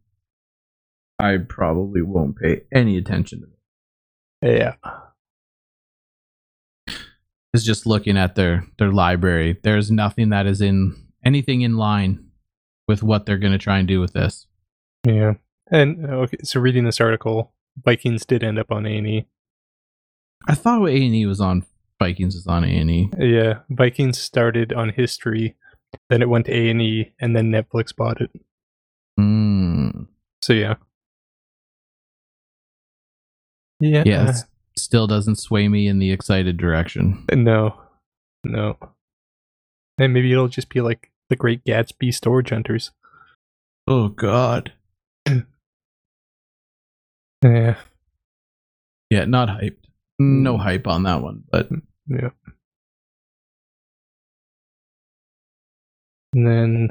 I probably won't pay any attention to it. Yeah. Is just looking at their their library. There's nothing that is in anything in line with what they're going to try and do with this. Yeah. And okay, so reading this article, Vikings did end up on A and E. I thought A and E was on Vikings is on A and E. Yeah, Vikings started on History, then it went to A and E, and then Netflix bought it. Mm. So yeah. Yeah. Yeah, still doesn't sway me in the excited direction. uh, no. No. And maybe it'll just be like the Great Gatsby Storage Hunters. Oh God. Yeah. Yeah, not hyped. No hype on that one, but Yeah. And then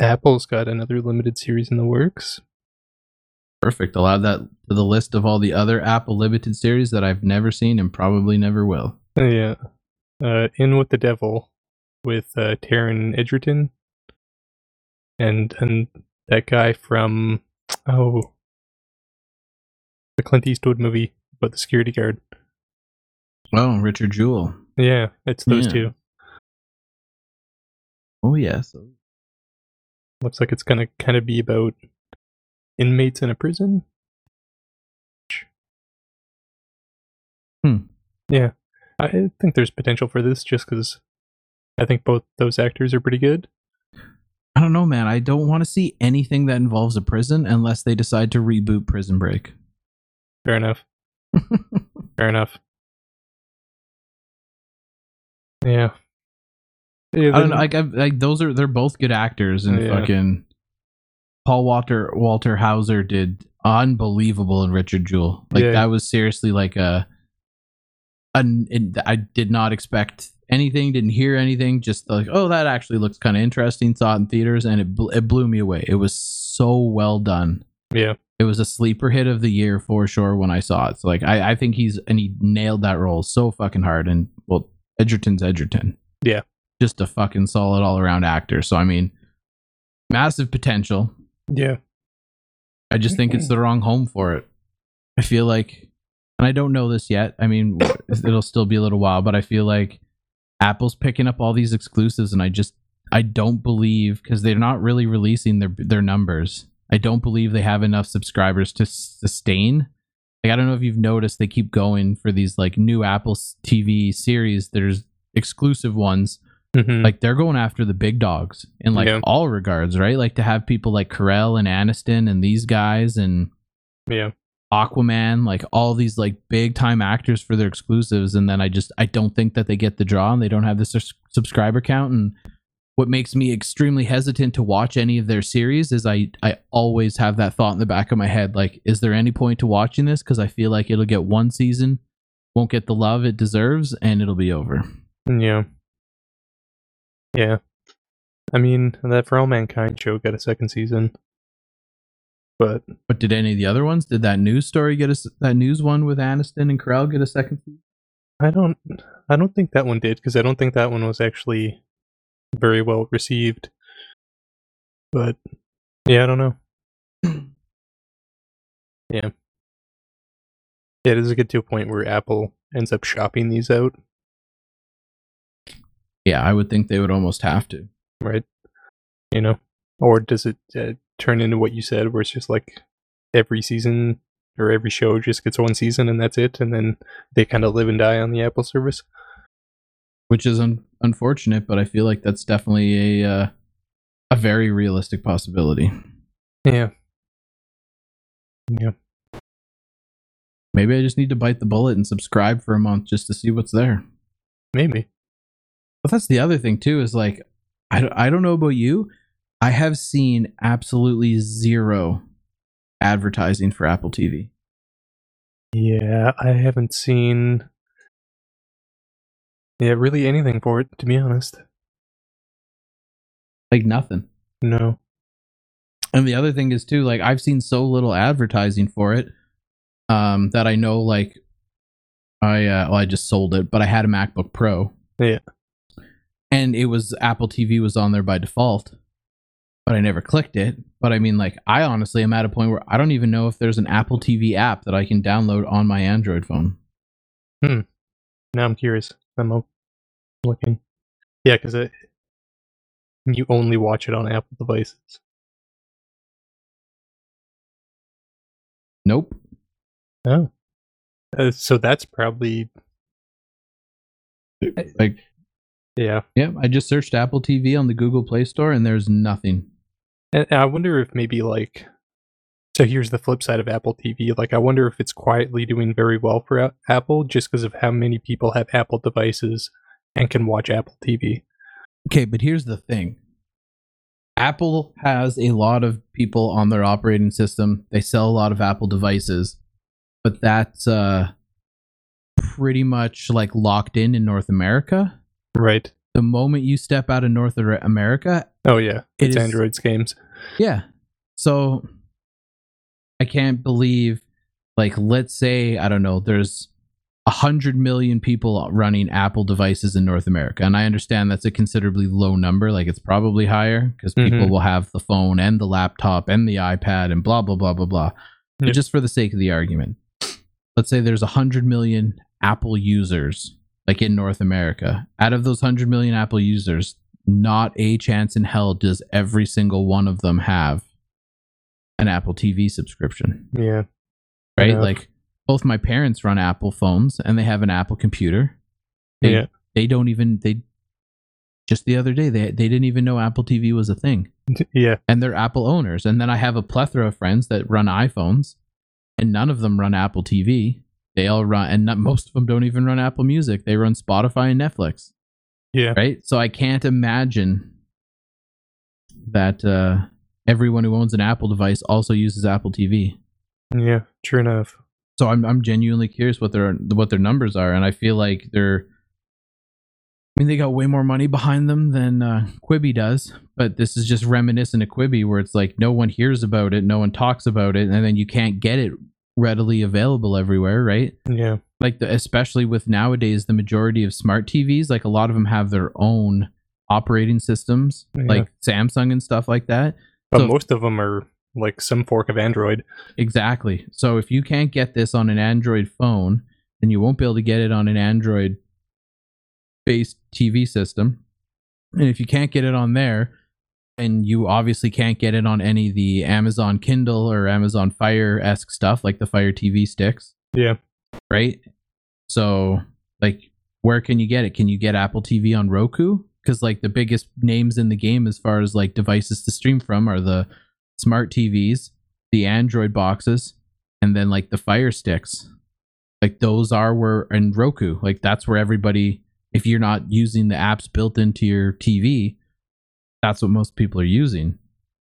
Apple's got another limited series in the works. perfect. I'll add that to the list of all the other Apple limited series that I've never seen and probably never will. Yeah. Uh, In with the Devil with uh, Taron Egerton and and that guy from oh the Clint Eastwood movie about the security guard. Oh, Richard Jewell. Yeah, it's those Yeah. two. Oh yes. Looks like it's gonna kind of be about inmates in a prison. Hmm. Yeah, I think there's potential for this just because I think both those actors are pretty good. I don't know, man. I don't want to see anything that involves a prison unless they decide to reboot Prison Break. Fair enough. Fair enough. Yeah. Yeah, I don't know. Like, I, like those are they're both good actors, and Yeah. fucking Paul Walter Walter Hauser did unbelievable in Richard Jewell. Like Yeah. that was seriously like a, an I did not expect anything, didn't hear anything. Just like, oh, that actually looks kind of interesting. Saw it in theaters, and it bl- it blew me away. It was so well done. yeah. It was a sleeper hit of the year for sure when I saw it. So like, I I think he's and he nailed that role so fucking hard. And well, Egerton's Egerton. Yeah. just a fucking solid all around actor. So I mean, massive potential. Yeah. I just think it's the wrong home for it. I feel like, and I don't know this yet. I mean, it'll still be a little while, but I feel like Apple's picking up all these exclusives, and I just I don't believe because they're not really releasing their their numbers. I don't believe they have enough subscribers to sustain. Like I don't know if you've noticed, they keep going for these like new Apple TV series. There's exclusive ones Mhm. Like they're going after the big dogs in like Yeah. all regards, right? Like to have people like Carell and Aniston and these guys and yeah, Aquaman, like all these like big time actors for their exclusives, and then I just I don't think that they get the draw and they don't have the sus- subscriber count. And what makes me extremely hesitant to watch any of their series is I I always have that thought in the back of my head, like, is there any point to watching this? Because I feel like it'll get one season, won't get the love it deserves, and it'll be over. Mm, yeah, yeah. I mean, that For All Mankind show got a second season, but But did any of the other ones? Did that news story get us that news one with Aniston and Carell get a second season? I don't, I don't think that one did because I don't think that one was actually very well received. But yeah, I don't know. yeah, yeah, does get to a point where Apple ends up shopping these out, Yeah, I would think they would almost have to. right? You know, or does it uh, turn into what you said, where it's just like every season or every show just gets one season and that's it, and then they kind of live and die on the Apple service? which is un- unfortunate, but I feel like that's definitely a uh, a very realistic possibility. Yeah, yeah. Maybe I just need to bite the bullet and subscribe for a month just to see what's there. Maybe. But that's the other thing too is like I don't, I don't know about you, I have seen absolutely zero advertising for Apple TV. Yeah, I haven't seen. Yeah, really anything for it, to be honest. Like nothing. No. And the other thing is too, like I've seen so little advertising for it, um, that I know like I uh well I just sold it, but I had a MacBook Pro. Yeah. And it was Apple TV was on there by default. But I never clicked it. But I mean like I honestly am at a point where I don't even know if there's an Apple TV app that I can download on my Android phone. Hmm. Now I'm curious. I'm looking. Yeah, because it you only watch it on Apple devices. Nope. Oh. Uh, so that's probably Like yeah. yeah, I just searched Apple TV on the Google Play Store and there's nothing. And I wonder if maybe like so here's the flip side of Apple TV. Like I wonder if it's quietly doing very well for A- Apple just because of how many people have Apple devices and can watch Apple TV. Okay, but here's the thing. Apple has a lot of people on their operating system. They sell a lot of Apple devices, but that's uh pretty much like locked in in North America. Right. The moment you step out of North America, Oh yeah. It It's is- Android's games. yeah. So I can't believe like let's say I don't know, there's a hundred million people running Apple devices in North America. And I understand that's a considerably low number. Like it's probably higher because people Mhm. will have the phone and the laptop and the iPad and blah blah blah blah blah. But just for the sake of the argument, let's say there's a hundred million Apple users like in North America. Out of those hundred million Apple users, not a chance in hell does every single one of them have an Apple TV subscription, Yeah. right? Yeah. Like both my parents run Apple phones and they have an Apple computer. They, Yeah. they don't even they just the other day they they didn't even know Apple TV was a thing Yeah. and they're Apple owners. And then I have a plethora of friends that run iPhones, and none of them run Apple TV. They all run, and not, most of them don't even run Apple Music. They run Spotify and Netflix, Yeah. right? So I can't imagine that uh, everyone who owns an Apple device also uses Apple TV. Yeah. True enough. So I'm I'm genuinely curious what their what their numbers are, and I feel like they're. I mean, they got way more money behind them than uh, Quibi does, but this is just reminiscent of Quibi, where it's like no one hears about it, no one talks about it, and then you can't get it readily available everywhere, right? Yeah. Like the, especially with nowadays, the majority of smart TVs, like a lot of them have their own operating systems, Yeah. like Samsung and stuff like that. But So- most of them are like some fork of Android. Exactly. So if you can't get this on an Android phone, then you won't be able to get it on an Android based TV system. And if you can't get it on there, and you obviously can't get it on any of the Amazon Kindle or Amazon Fire esque stuff like the Fire TV sticks, Yeah. right? So, like, where can you get it? Can you get Apple TV on Roku? because like the biggest names in the game as far as like devices to stream from are the smart TVs, the Android boxes, and then like the Fire Sticks. Like those are where and Roku. Like that's where everybody. If you're not using the apps built into your TV, that's what most people are using.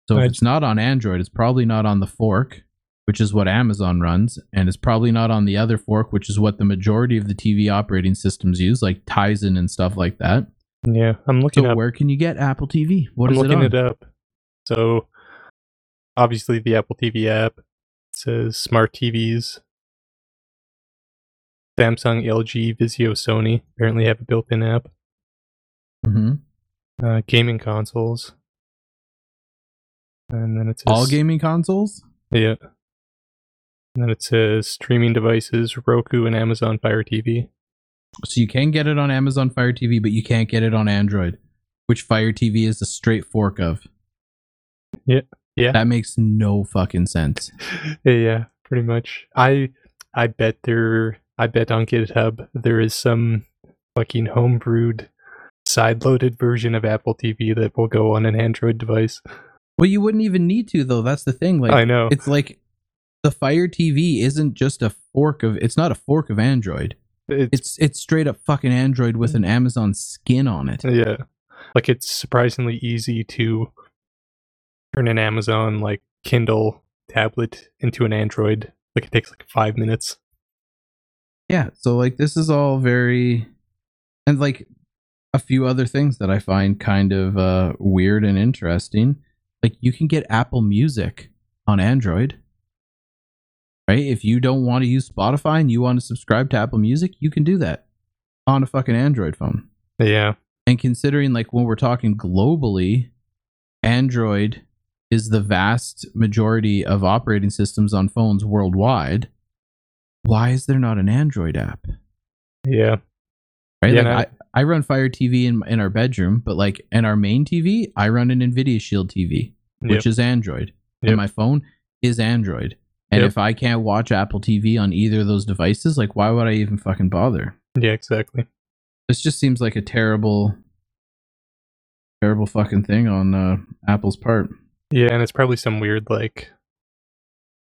So if it's not on Android, it's probably not on the fork, which is what Amazon runs, and it's probably not on the other fork, which is what the majority of the TV operating systems use, like Tizen and stuff like that. Yeah, I'm looking So up. where can you get Apple TV? What I'm is it looking on? it up. So obviously the Apple TV app says smart TVs. Samsung, LG, Vizio, Sony apparently have a built-in app. hmm Uh, gaming consoles, and then it says All gaming consoles? Yeah. And then it says streaming devices, Roku and Amazon Fire TV. So you can get it on Amazon Fire TV, but you can't get it on Android, which Fire TV is a straight fork of. Yeah. Yeah. That makes no fucking sense. yeah, pretty much. I I bet there I bet on GitHub there is some fucking homebrewed side-loaded version of Apple TV that will go on an Android device. Well, you wouldn't even need to though. That's the thing. Like I know. it's like the Fire TV isn't just a fork of it's not a fork of Android. It's, It's it's straight up fucking Android with an Amazon skin on it. yeah. Like it's surprisingly easy to turn an Amazon like Kindle tablet into an Android. Like it takes like 5 minutes. Yeah, so like this is all very and like a few other things that I find kind of uh weird and interesting. Like you can get Apple Music on Android. Right? If you don't want to use Spotify and you want to subscribe to Apple Music, you can do that on a fucking Android phone. Yeah. And considering like when we're talking globally, Android is the vast majority of operating systems on phones worldwide. Why is there not an Android app? Yeah. Right? Yeah, like I- run Fire TV in in our bedroom, but like in our main TV, I run an Nvidia Shield TV, which is Android. Yep. And my phone is Android. And Yep. if I can't watch Apple TV on either of those devices, like why would I even fucking bother? Yeah, exactly. This just seems like a terrible terrible fucking thing on uh, Apple's part. Yeah, and it's probably some weird like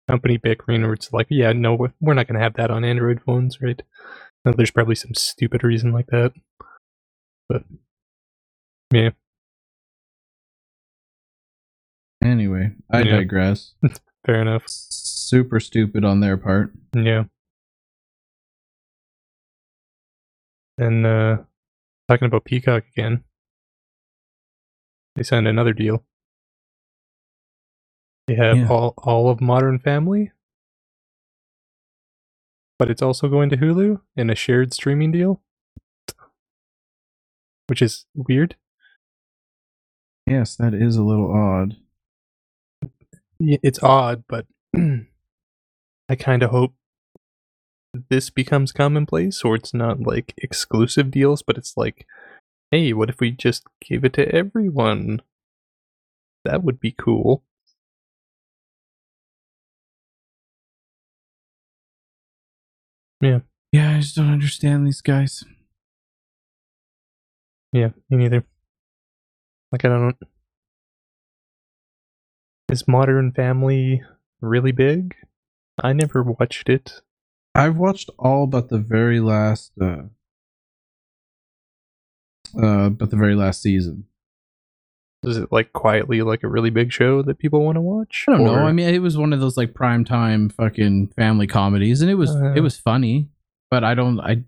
company bickering where it's like, yeah, no, we're- we're not going to have that on Android phones, right? There's probably some stupid reason like that. But yeah, Anyway, I Yeah. digress. fair enough. Super stupid on their part. Yeah. And uh talking about Peacock again. They signed another deal. They have Yeah. all all of Modern Family. But it's also going to Hulu in a shared streaming deal. Which is weird. Yes, that is a little odd. It's odd, but I kind of hope this becomes commonplace, or it's not like exclusive deals, but it's like, hey, what if we just gave it to everyone? That would be cool. Yeah. Yeah, I just don't understand these guys. Yeah, me neither. Like, I don't. Is Modern Family really big? I never watched it. I've watched all but the very last uh uh but the very last season. Is it like quietly like a really big show that people want to watch? I don't know. I mean, it was one of those like prime time fucking family comedies, and it was Uh. it was funny, but I don't. I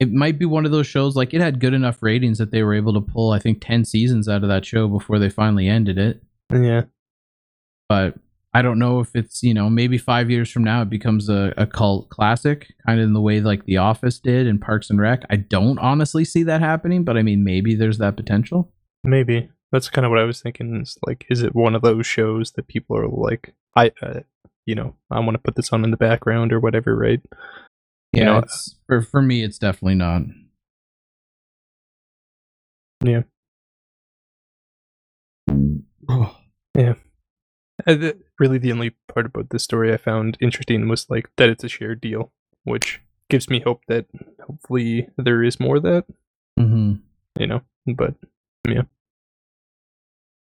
it might be one of those shows like it had good enough ratings that they were able to pull I think ten seasons out of that show before they finally ended it. yeah, But I don't know if it's you know maybe five years from now it becomes a, a cult classic, kind of in the way like The Office did and Parks and Rec. I don't honestly see that happening, but I mean maybe there's that potential. maybe that's kind of what I was thinking. Is like, is it one of those shows that people are like, I, uh, you know, I want to put this on in the background or whatever, right? Yeah, You know, it's, for for me it's definitely not. Yeah. Uh, the, really, the only part about this story I found interesting was like that it's a shared deal, which gives me hope that hopefully there is more of that, Mm-hmm. you know. But yeah,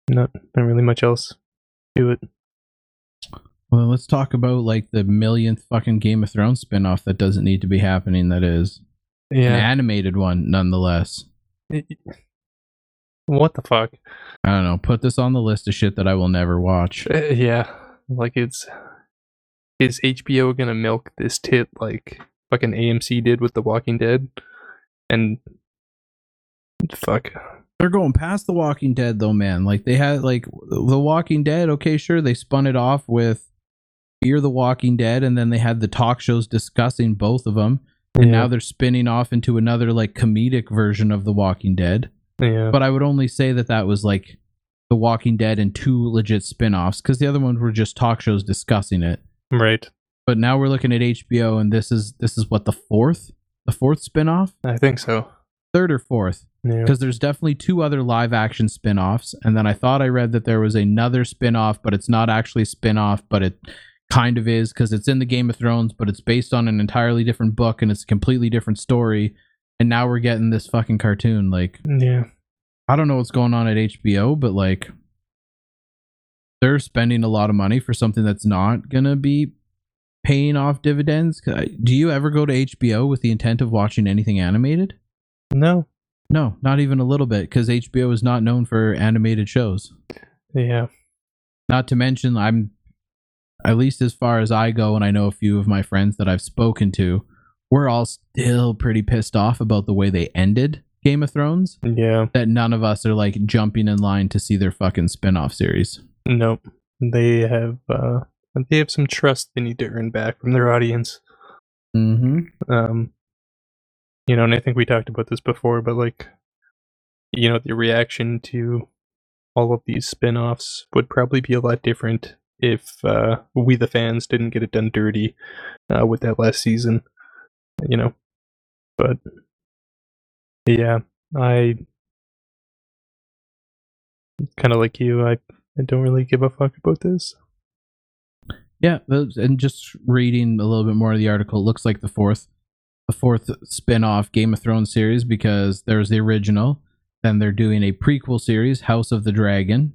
Not not really much else to it. Well, let's talk about like the millionth fucking Game of Thrones spinoff that doesn't need to be happening. That is an animated one, nonetheless. What the fuck? I don't know. Put this on the list of shit that I will never watch. Uh, yeah, like it's is HBO gonna milk this tit like fucking AMC did with The Walking Dead? And fuck, They're going past The Walking Dead though, man. Like they had like The Walking Dead. Okay, sure, they spun it off with Fear the Walking Dead, and then they had the talk shows discussing both of them. And now they're spinning off into another like comedic version of The Walking Dead. yeah, But I would only say that that was like The Walking Dead and two legit spin-offs because the other ones were just talk shows discussing it. right. But now we're looking at HBO, and this is this is what the fourth, the fourth spin-off, I think so. third or fourth Yeah, because there's definitely two other live action spin-offs and then i thought i read that there was another spin-off but it's not actually a spin-off but it kind of is because it's in the game of thrones but it's based on an entirely different book and it's a completely different story. And now we're getting this fucking cartoon like yeah, i don't know what's going on at hbo but like they're spending a lot of money for something that's not gonna be paying off dividends. Do you ever go to hbo with the intent of watching anything animated? No, no, not even a little bit, because HBO is not known for animated shows. yeah, Not to mention, I'm, at least as far as I go, and I know a few of my friends that I've spoken to, we're all still pretty pissed off about the way they ended Game of Thrones. yeah. That none of us are like jumping in line to see their fucking spin off series. Nope. They have uh, they have some trust they need to earn back from their audience. Mm-hmm. um you know and i think we talked about this before but like you know the reaction to all of these spin-offs would probably be a lot different if uh we the fans didn't get it done dirty uh with that last season you know. But yeah i kind of like you i i don't really give a fuck about this. Yeah, and just reading a little bit more of the article, looks like the fourth, the fourth spin-off Game of Thrones series because there's the original, then they're doing a prequel series, House of the Dragon,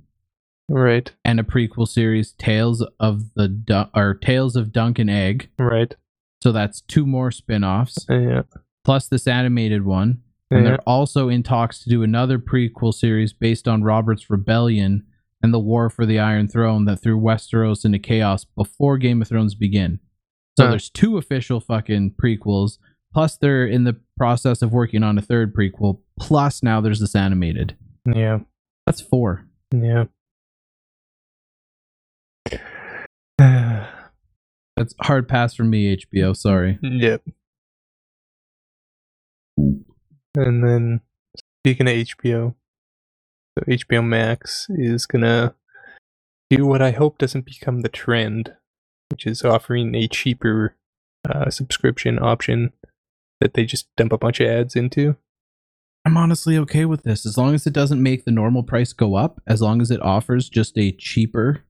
right and a prequel series, Tales of the Du- or Tales of Dunk and Egg. right So that's two more spin-offs yeah plus this animated one, and yeah they're also in talks to do another prequel series based on Robert's rebellion and the war for the Iron Throne that threw Westeros into chaos before Game of Thrones begin. So Huh. there's two official fucking prequels, plus they're in the process of working on a third prequel, plus now there's this animated. yeah That's four. yeah That's hard pass for me, HBO. Sorry. Yep. And then speaking of HBO, so HBO Max is gonna do what I hope doesn't become the trend, which is offering a cheaper uh, subscription option that they just dump a bunch of ads into. I'm honestly okay with this as long as it doesn't make the normal price go up, as long as it offers just a cheaper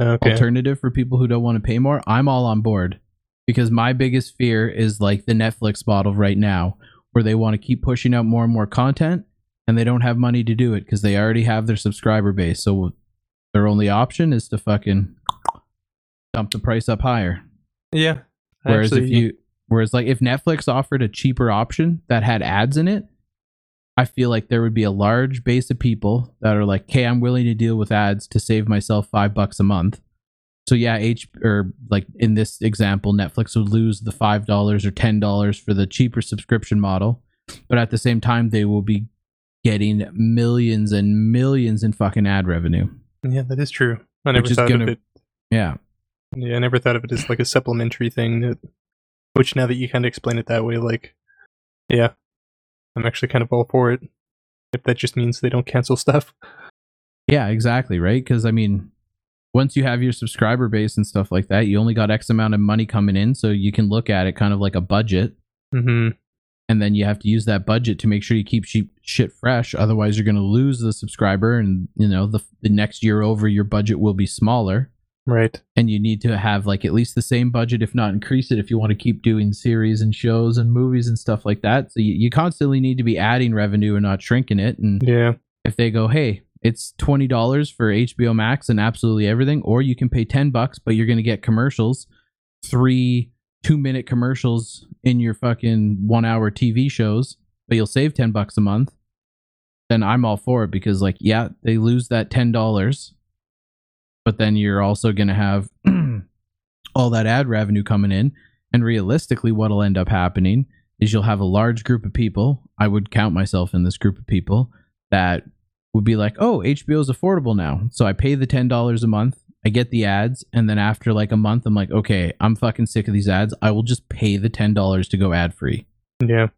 Okay. alternative for people who don't want to pay more, I'm all on board. Because my biggest fear is like the Netflix model right now, where they want to keep pushing out more and more content and they don't have money to do it because they already have their subscriber base. So their only option is to fucking dump the price up higher. Yeah. Whereas Actually, if you whereas like if Netflix offered a cheaper option that had ads in it, I feel like there would be a large base of people that are like, "Okay, I'm willing to deal with ads to save myself 5 bucks a month." So yeah, H or like in this example, Netflix would lose the $5 or $10 for the cheaper subscription model, but at the same time they will be getting millions and millions in fucking ad revenue. yeah, that is true. I never thought gonna- of it. Yeah. Yeah, I never thought of it as like a supplementary thing. That, which now that you kind of explain it that way, like, yeah, I'm actually kind of all for it. If that just means they don't cancel stuff. Yeah, exactly, right? Because I mean, once you have your subscriber base and stuff like that, you only got X amount of money coming in, so you can look at it kind of like a budget, hmm and then you have to use that budget to make sure you keep shit fresh. Otherwise, you're going to lose the subscriber, and you know the the next year over, your budget will be smaller, Right. and you need to have like at least the same budget, if not increase it, if you want to keep doing series and shows and movies and stuff like that. So you, you constantly need to be adding revenue and not shrinking it, and Yeah. if they go, hey, it's twenty dollars for HBO Max and absolutely everything, or you can pay ten bucks, but you're gonna get commercials, three two minute commercials in your fucking one hour TV shows, but you'll save ten bucks a month, then I'm all for it because like, yeah, they lose that ten dollars, but then you're also gonna have all that ad revenue coming in. And realistically, what'll end up happening is you'll have a large group of people. I would count myself in this group of people that would be like, oh, HBO is affordable now. So I pay the $10 a month. I get the ads. And then after like a month, I'm like, okay, I'm fucking sick of these ads. I will just pay the $10 to go ad free. Yeah.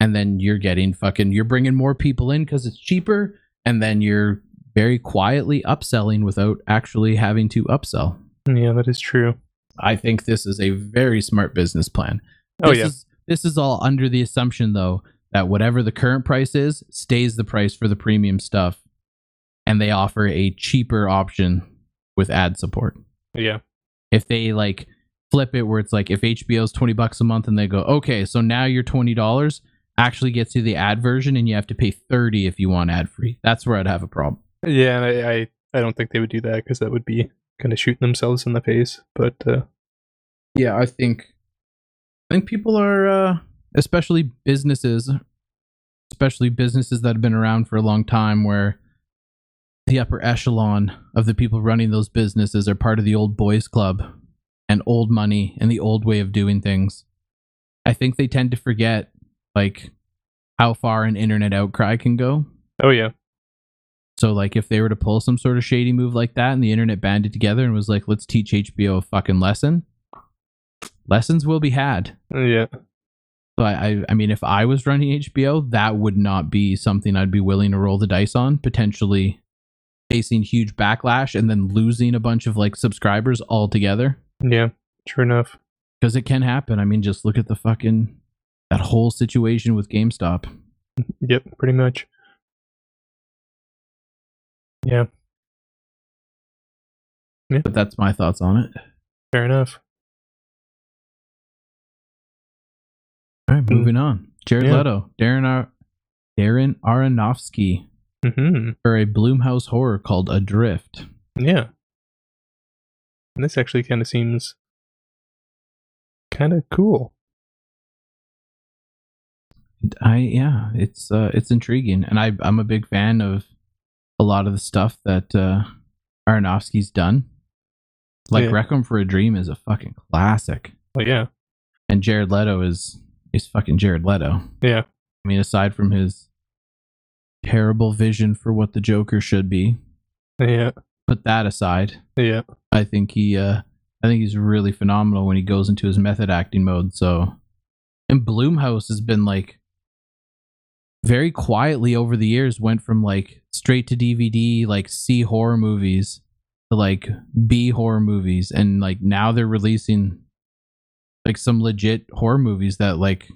And then you're getting fucking, you're bringing more people in because it's cheaper. And then you're very quietly upselling without actually having to upsell. Yeah, that is true. I think this is a very smart business plan. Oh, This yeah. is- this is all under the assumption though that whatever the current price is stays the price for the premium stuff, and they offer a cheaper option with ad support. Yeah. If they like flip it where it's like if HBO is twenty bucks a month and they go okay, so now your twenty dollars actually gets you the ad version and you have to pay thirty if you want ad free. That's where I'd have a problem. Yeah, and I, I, I don't think they would do that because that would be kind of shooting themselves in the face. But uh, Yeah, I think I think people are uh especially businesses especially businesses that have been around for a long time where the upper echelon of the people running those businesses are part of the old boys club and old money and the old way of doing things. I think they tend to forget like how far an internet outcry can go. oh yeah, So like if they were to pull some sort of shady move like that and the internet banded together and was like, let's teach HBO a fucking lesson, lessons will be had. yeah, So I, I, I mean, if I was running HBO, that would not be something I'd be willing to roll the dice on. Potentially facing huge backlash and then losing a bunch of like subscribers altogether yeah. True enough. because it can happen. I mean, just look at the fucking that whole situation with GameStop. Yep, pretty much. Yeah, yeah. But that's my thoughts on it. fair enough. All right, moving on. Jared Yeah. Leto, Darren Ar- Darren Aronofsky hmm for a Blumhouse horror called Adrift. Yeah. And this actually kind of seems kind of cool. I yeah, it's uh it's intriguing, and I I'm a big fan of a lot of the stuff that uh Aronofsky's done. Like Yeah. Requiem for a Dream is a fucking classic, Well, yeah, and Jared Leto is is fucking Jared Leto. yeah, I mean, aside from his terrible vision for what the Joker should be, yeah, put that aside, yeah, I think he uh I think he's really phenomenal when he goes into his method acting mode. So and Blumhouse has been like very quietly over the years went from like straight to DVD like C horror movies to like B horror movies and like now they're releasing like some legit horror movies that like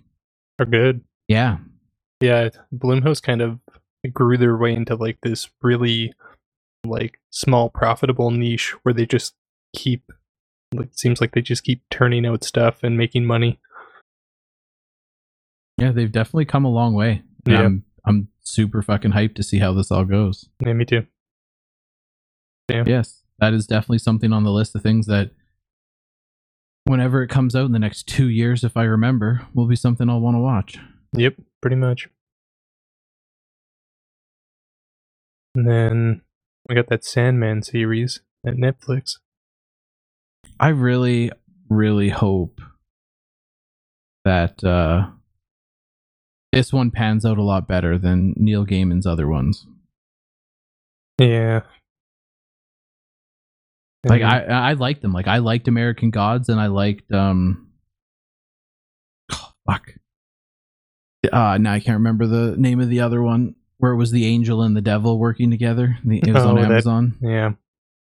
are good. yeah Yeah, Blumhouse kind of grew their way into like this really like small profitable niche where they just keep like it seems like they just keep turning out stuff and making money. yeah they've definitely come a long way. Yeah. I'm I'm super fucking hyped to see how this all goes. Yeah, me too. Yeah. Yes, that is definitely something on the list of things that whenever it comes out in the next two years, if I remember, will be something I'll want to watch. Yep, pretty much. And then we got that Sandman series at Netflix. I really, really hope that uh, this one pans out a lot better than Neil Gaiman's other ones. Yeah. Like I, I liked them. Like I liked American Gods, and I liked um, oh, fuck. Uh, now I can't remember the name of the other one where it was the angel and the devil working together. The- It was on Oh, that- Amazon. yeah.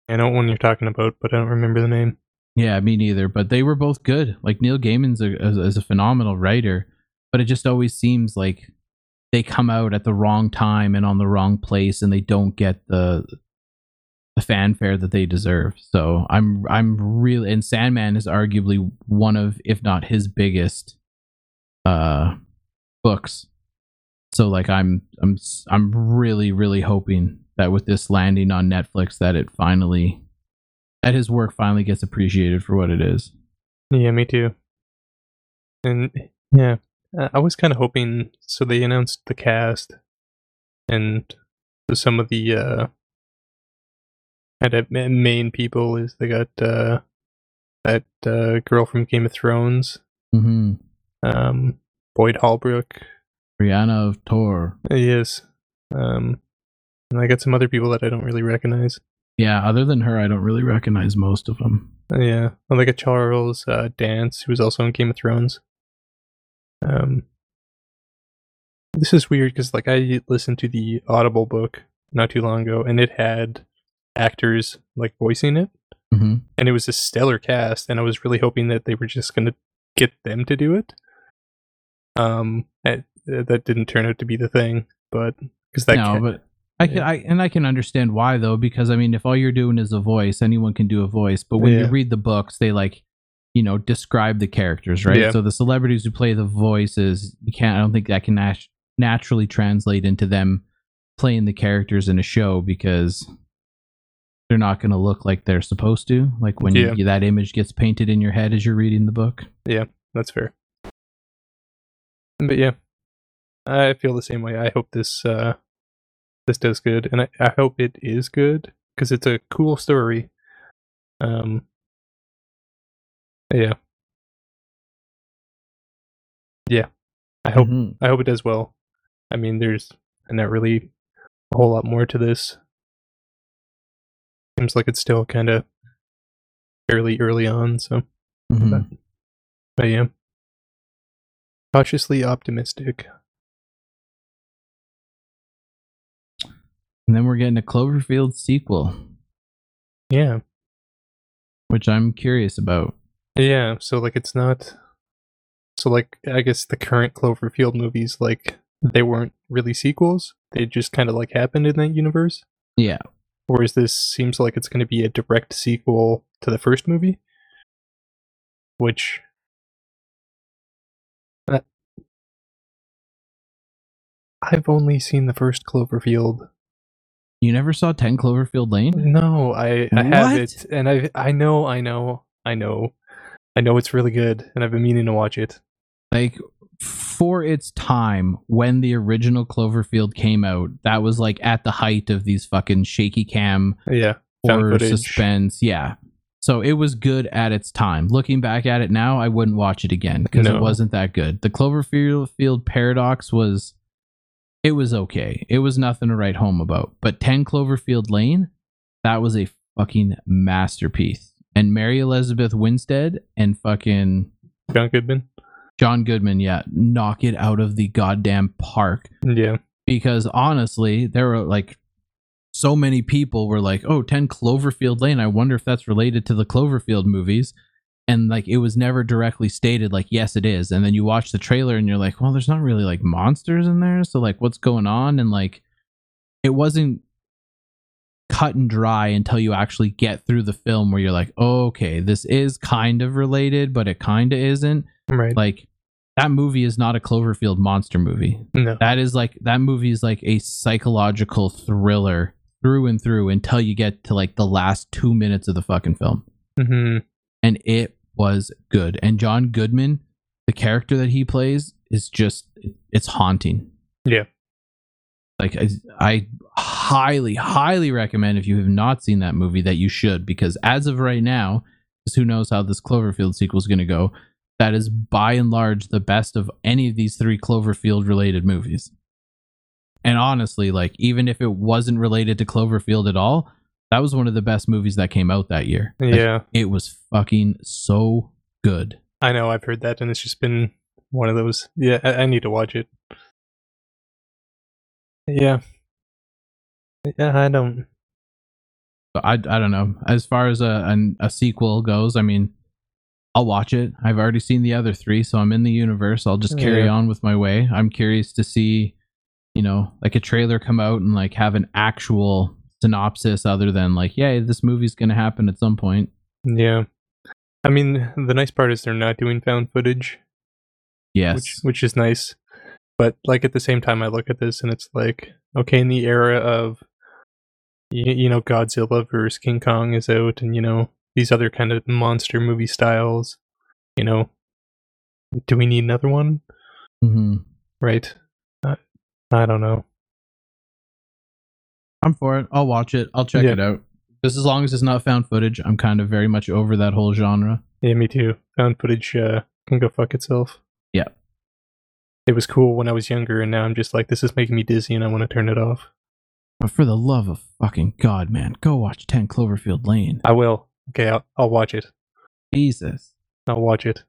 I know what one you're talking about, but I don't remember the name. Yeah, me neither. But they were both good. Like Neil Gaiman's a, is, is a phenomenal writer, but it just always seems like they come out at the wrong time and on the wrong place, and they don't get the the fanfare that they deserve. So I'm I'm really and Sandman is arguably one of, if not his biggest, uh, books. So like I'm I'm I'm really really hoping that with this landing on Netflix that it finally that his work finally gets appreciated for what it is. Yeah, me too. And yeah, I I was kind of hoping. So they announced the cast, and some of the uh, kind of main people is they got uh, that uh, girl from Game of Thrones, Mhm. um, Boyd Holbrook. Brienne of Tarth. Yes, um, and I got some other people that I don't really recognize. Yeah, other than her I don't really recognize most of them. Uh, yeah, well, like a Charles uh, Dance, who was also in Game of Thrones. Um, this is weird because like I listened to the Audible book not too long ago, and it had actors like voicing it, Mhm. and it was a stellar cast, and I was really hoping that they were just gonna get them to do it. Um, that that didn't turn out to be the thing, but because that no, ca- but I can Yeah. I and I can understand why though because I mean if all you're doing is a voice anyone can do a voice but when you read the books they like you know describe the characters right Yeah. so the celebrities who play the voices you can't I don't think that can nat- naturally translate into them playing the characters in a show because they're not going to look like they're supposed to like when Yeah. you, that image gets painted in your head as you're reading the book yeah That's fair. But yeah, I feel the same way. I hope this uh, this does good, and I, I hope it is good because it's a cool story. Um, yeah, yeah. I hope Mhm. I hope it does well. I mean, there's not really a whole lot more to this. Seems like it's still kind of fairly early on, so. Mhm. I am cautiously optimistic. and then we're getting a Cloverfield sequel Yeah, which I'm curious about yeah. So like, it's not. So like, I guess the current Cloverfield movies, like, they weren't really sequels. They just kind of like happened in that universe. yeah Whereas this seems like it's going to be a direct sequel to the first movie, which. uh, I've only seen the first Cloverfield You never saw 10 Cloverfield Lane? No, I I have it, and I I know I know I know I know it's really good, and I've been meaning to watch it. Like, for its time, when the original Cloverfield came out, that was like at the height of these fucking shaky cam Yeah, horror suspense. Yeah. So it was good at its time. Looking back at it now, I wouldn't watch it again because No. it wasn't that good. The Cloverfield Field Paradox was, it was okay. It was nothing to write home about. But 10 Cloverfield Lane, that was a fucking masterpiece. And Mary Elizabeth Winstead and fucking John Goodman. John Goodman, yeah, knock it out of the goddamn park Yeah, because honestly, there were like so many people were like, "Oh, 10 Cloverfield Lane. I wonder if that's related to the Cloverfield movies." And like it was never directly stated like, "Yes, it is." And then you watch the trailer and you're like, "Well, there's not really like monsters in there, so like what's going on?" And like it wasn't cut and dry until you actually get through the film where you're like, oh, "Okay, this is kind of related, but it kind of isn't." right. Like that movie is not a Cloverfield monster movie no, that is like that movie is like a psychological thriller through and through until you get to like the last two minutes of the fucking film hmm and it was good and john goodman the character that he plays is just it's haunting Yeah. like I, I highly highly recommend if you have not seen that movie that you should because as of right now because who knows how this cloverfield sequel is going to go that is by and large the best of any of these three cloverfield related movies and honestly like even if it wasn't related to cloverfield at all that was one of the best movies that came out that year Like, yeah. it was fucking so good I know. I've heard that, and it's just been one of those. Yeah, I, I need to watch it. Yeah. Yeah, I don't. I, I don't know. As far as a, an, a sequel goes, I mean, I'll watch it. I've already seen the other three, so I'm in the universe. I'll just carry Yeah. on with my way. I'm curious to see, you know, like a trailer come out and like have an actual synopsis other than like, yeah, this movie's gonna happen at some point. Yeah. I mean, the nice part is they're not doing found footage, Yes. which which is nice. But like at the same time, I look at this and it's like, okay, in the era of, you, you know, Godzilla versus King Kong is out, and you know these other kind of monster movie styles. You know, do we need another one? hmm Right? Uh, I don't know. I'm for it. I'll watch it. I'll check Yeah. it out. Just as long as it's not found footage, I'm kind of very much over that whole genre. Yeah, me too. Found footage uh, can go fuck itself. Yeah. It was cool when I was younger, and now I'm just like, this is making me dizzy, and I want to turn it off. But for the love of fucking God, man, go watch 10 Cloverfield Lane. I will. Okay, I'll, I'll watch it. Jesus. I'll watch it.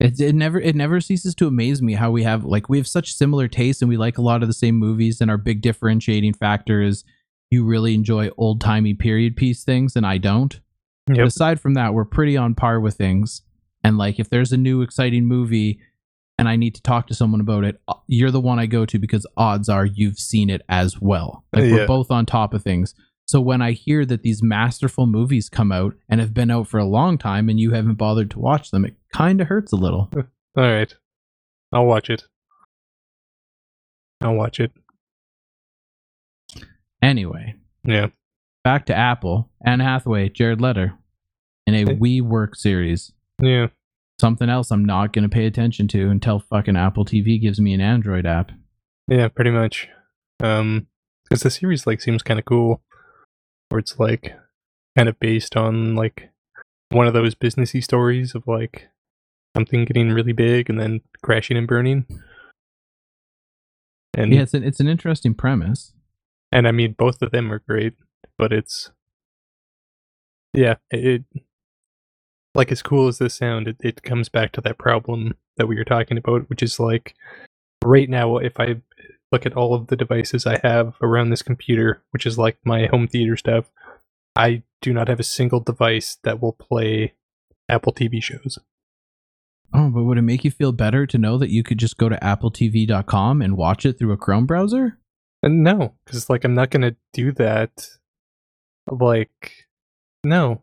It, it never it never ceases to amaze me how we have like we have such similar tastes and we like a lot of the same movies and our big differentiating factor is you really enjoy old timey period piece things and I don't. But Yep. aside from that, we're pretty on par with things. And like if there's a new exciting movie and I need to talk to someone about it, uh, you're the one I go to because odds are you've seen it as well. Like Yeah. we're both on top of things. So when I hear that these masterful movies come out and have been out for a long time and you haven't bothered to watch them, it kind of hurts a little. All right. I'll watch it. I'll watch it. Anyway, Yeah. back to Apple. Anne Hathaway, Jared Leto in a Hey. WeWork series. Yeah. Something else I'm not going to pay attention to until fucking Apple TV gives me an Android app. Yeah, pretty much. Um, because the series like seems kind of cool, where it's like kind of based on like one of those businessy stories of like something getting really big and then crashing and burning. And Yeah, it's an, it's an interesting premise. and I mean both of them are great, but it's yeah, it, it like as cool as this sound, it, it comes back to that problem that we were talking about, which is like right now if I look at all of the devices I have around this computer, which is like my home theater stuff, I do not have a single device that will play Apple TV shows. Oh, but would it make you feel better to know that you could just go to appletv.com and watch it through a Chrome browser? And no, because like I'm not gonna do that. Like, no,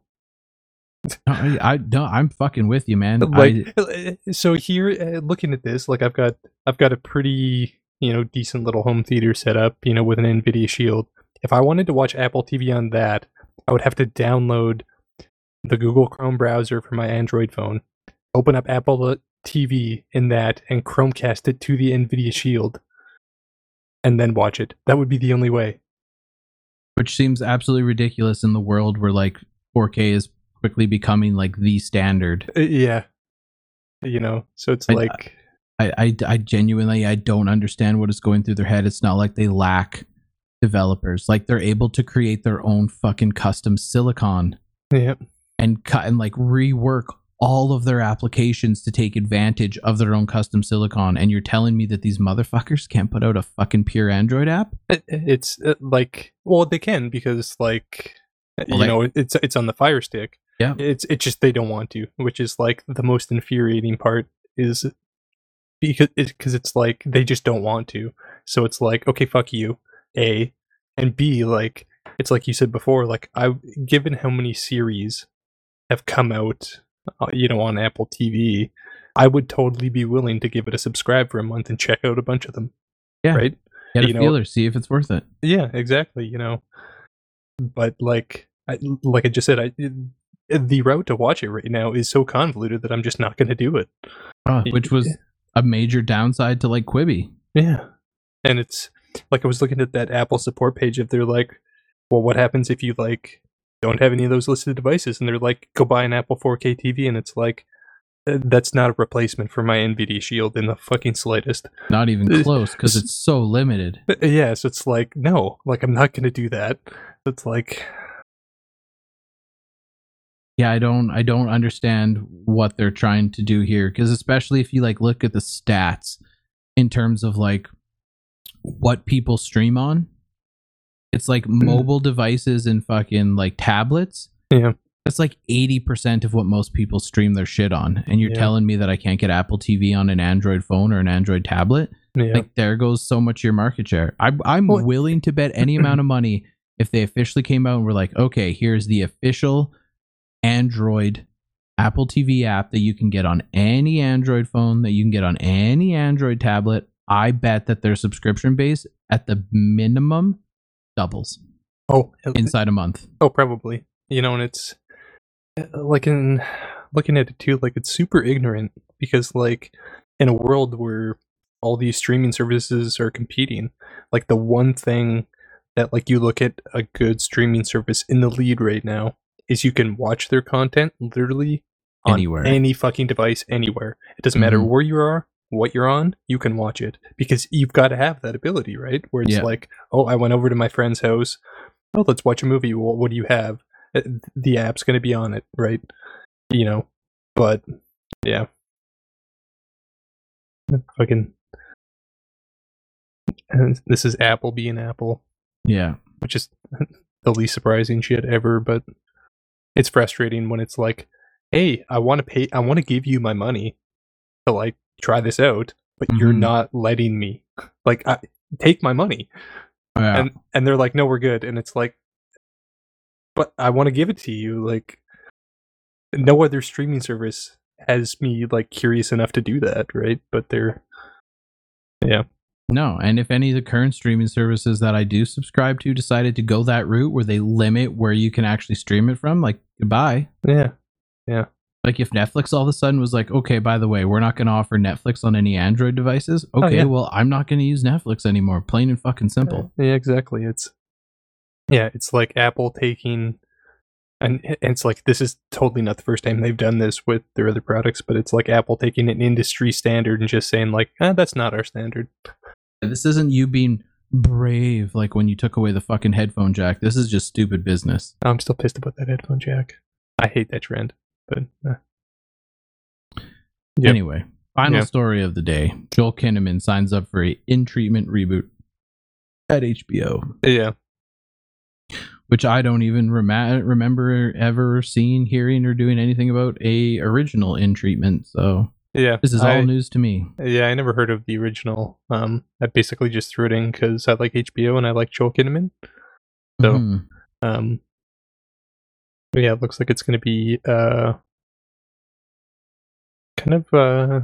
I, I no, I'm fucking with you, man. like I, so here uh, looking at this like i've got i've got a pretty you know decent little home theater set up you know with an nvidia shield. If i wanted to watch apple tv on that i would have to download the google chrome browser for my android phone open up apple tv in that and chromecast it to the nvidia shield and then watch it. That would be the only way. Which seems absolutely ridiculous in the world where like 4K is quickly becoming like the standard. Uh, yeah you know so it's I- like I, I, I genuinely I don't understand what is going through their head. It's not like they lack developers. Like they're able to create their own fucking custom silicon yeah and cut and like rework all of their applications to take advantage of their own custom silicon. And you're telling me that these motherfuckers can't put out a fucking pure Android app? It's uh, like well they can because like Well, you know it's it's on the fire stick Yeah. it's it's just they don't want to which is like the most infuriating part is because it's because it's like they just don't want to so it's like okay fuck you a and b like it's like you said before like i given how many series have come out uh, you know on apple tv i would totally be willing to give it a subscribe for a month and check out a bunch of them Yeah. right Get a You know- feeler, see if it's worth it. yeah, exactly. You know, but like, I, like I just said, I the route to watch it right now is so convoluted that I'm just not going to do it. Uh, which was a major downside to like Quibi. Yeah, and it's like I was looking at that Apple support page. If they're like, well, what happens if you like don't have any of those listed devices? And they're like, go buy an Apple 4K TV, and it's like. "Uh, That's not a replacement for my NVIDIA Shield in the fucking slightest. Not even close because it's so limited. Uh, Yeah, so it's like, no, like I'm not going to do that. It's like, yeah i don't i don't understand what they're trying to do here because especially if you like look at the stats in terms of like what people stream on it's like mm. mobile devices and fucking like tablets Yeah. that's like 80% of what most people stream their shit on and you're Yeah. telling me that i can't get apple tv on an android phone or an android tablet yeah. like there goes so much of your market share. I, I'm Well- willing to bet any amount of money if they officially came out and were like, okay, here's the official Android Apple TV app that you can get on any Android phone, that you can get on any Android tablet. I bet that their subscription base at the minimum doubles Oh, inside a month. oh, probably. You know, and it's uh, like in looking at it too, like it's super ignorant because like in a world where all these streaming services are competing, like the one thing that like you look at a good streaming service in the lead right now is you can watch their content literally Anywhere. any fucking device anywhere. It doesn't matter Mhm. where you are, what you're on, you can watch it because you've got to have that ability, right? Where it's Yeah. like, oh, I went over to my friend's house. Oh, let's watch a movie. Well, what do you have? Uh, The app's going to be on it, right? You know, but yeah. Fucking. And this is Apple being Apple Yeah. which is the least surprising shit ever, but it's frustrating when it's like, hey, I want to pay, I want to give you my money to like try this out, but you're Mhm. not letting me. Like, I, take my money, Yeah. and and they're like, no, we're good, and it's like, but I want to give it to you. Like, no other streaming service has me like curious enough to do that, right? But they're, yeah, No, and if any of the current streaming services that I do subscribe to decided to go that route where they limit where you can actually stream it from, like goodbye. yeah, Yeah. Like if Netflix all of a sudden was like, okay, by the way, we're not going to offer Netflix on any Android devices. Oh, Okay, yeah. well, I'm not going to use Netflix anymore. Plain and fucking simple. Yeah, exactly. It's yeah, it's like Apple taking and and it's like this is totally not the first time they've done this with their other products, but it's like Apple taking an industry standard and just saying like, ah, that's not our standard. This isn't you being brave like when you took away the fucking headphone jack. This is just stupid business. I'm still pissed about that headphone jack. I hate that trend, but uh, Yep. Anyway, final Yeah. story of the day. Joel Kinnaman signs up for a in treatment reboot at HBO. yeah, which I don't even rem- remember ever seeing, hearing, or doing anything about a original in treatment. So yeah. this is I, all news to me. Yeah, I never heard of the original. Um, I basically just threw it in because I like HBO and I like Joel Kinnaman. So- Mhm. Um, yeah, it looks like it's going to be uh, kind of uh,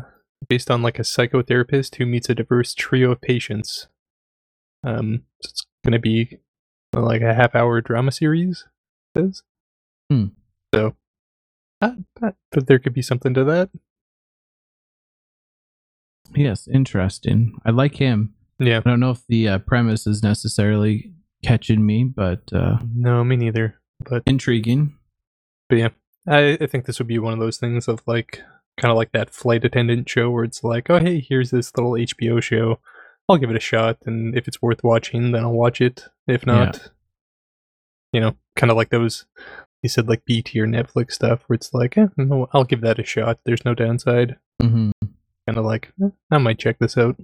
based on like a psychotherapist who meets a diverse trio of patients. Um, so it's going to be like a half-hour drama series. it Says. Hmm. So, uh, but there could be something to that. Yes, interesting. I like him. Yeah. I don't know if the uh, premise is necessarily catching me, but uh, No, me neither. But intriguing. But yeah, I, I think this would be one of those things of like kind of like that flight attendant show where it's like, oh hey, here's this little HBO show. I'll give it a shot, and if it's worth watching, then I'll watch it. If not, you know, kind of like those. You said like B tier Netflix stuff where it's like, eh, I'll give that a shot. There's no downside. hmm Kind of like, eh, I might check this out.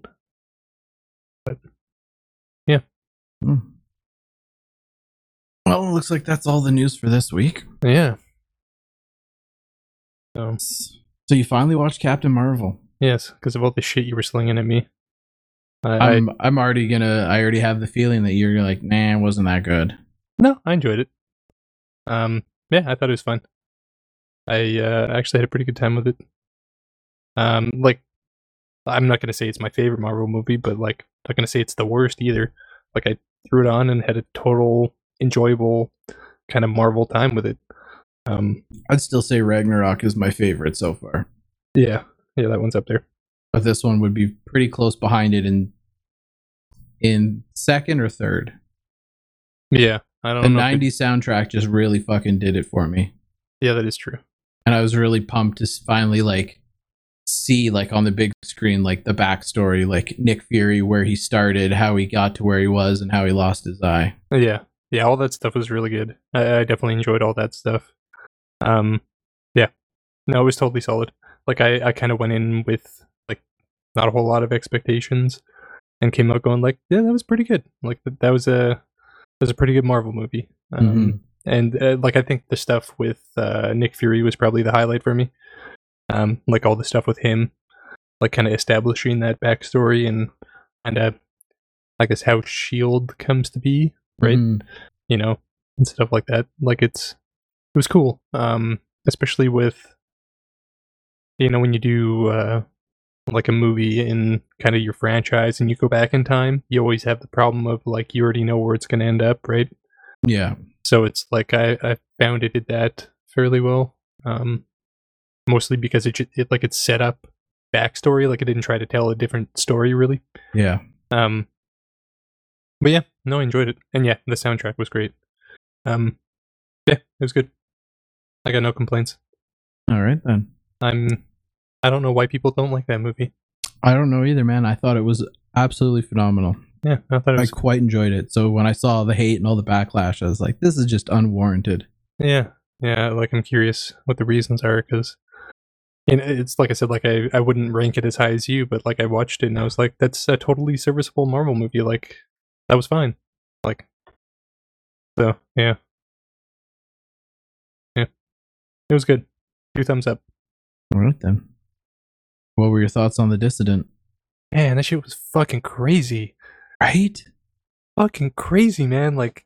Hmm. Well, it looks like that's all the news for this week. Yeah. So So you finally watched Captain Marvel. yes, because of all the shit you were slinging at me. I I'm I'm already gonna. I already have the feeling that you're like, nah, it wasn't that good. No, I enjoyed it. Um, yeah, I thought it was fun. I uh, actually had a pretty good time with it. Um, like, I'm not gonna say it's my favorite Marvel movie, but like, not gonna say it's the worst either. Like, I threw it on and had a total enjoyable kind of Marvel time with it. Um, I'd still say Ragnarok is my favorite so far. yeah, yeah, that one's up there. but this one would be pretty close behind it in in second or third. Yeah, I don't The know. if it- '90s soundtrack just really fucking did it for me, yeah, that is true. and I was really pumped to finally like see like on the big screen like the backstory, like Nick Fury, where he started, how he got to where he was, and how he lost his eye. Yeah, yeah, all that stuff was really good. I, I definitely enjoyed all that stuff. Um, yeah, no, it was totally solid. Like I, I kind of went in with like not a whole lot of expectations, and came out going like, yeah, that was pretty good. Like that, that was a that was a pretty good Marvel movie. Um, Mhm. and uh, like I think the stuff with uh, Nick Fury was probably the highlight for me. Um, like all the stuff with him, like kind of establishing that backstory and kind of, I guess how Shield comes to be right? Mhm. You know, and stuff like that. Like it's it was cool. Um, especially with you know when you do uh like a movie in kind of your franchise and you go back in time, you always have the problem of like you already know where it's going to end up, right? Yeah. So it's like I, I found it did that fairly well. Um, mostly because it, it like it's set up backstory, like it didn't try to tell a different story really. Yeah. Um, but yeah, no, I enjoyed it, and yeah, the soundtrack was great. Um, yeah, it was good. I got no complaints. All right then. I'm. I don't know why people don't like that movie. I don't know either, man. I thought it was absolutely phenomenal. Yeah, I thought it I was. quite enjoyed it. So when I saw the hate and all the backlash, I was like, this is just unwarranted. Yeah, yeah. Like I'm curious what the reasons are because, and it's like I said, like I I wouldn't rank it as high as you, but like I watched it and I was like, that's a totally serviceable Marvel movie. Like that was fine. Like, so yeah, yeah, it was good. Two thumbs up. All right then. What were your thoughts on the dissident? Man, that shit was fucking crazy. Right? Fucking crazy, man. Like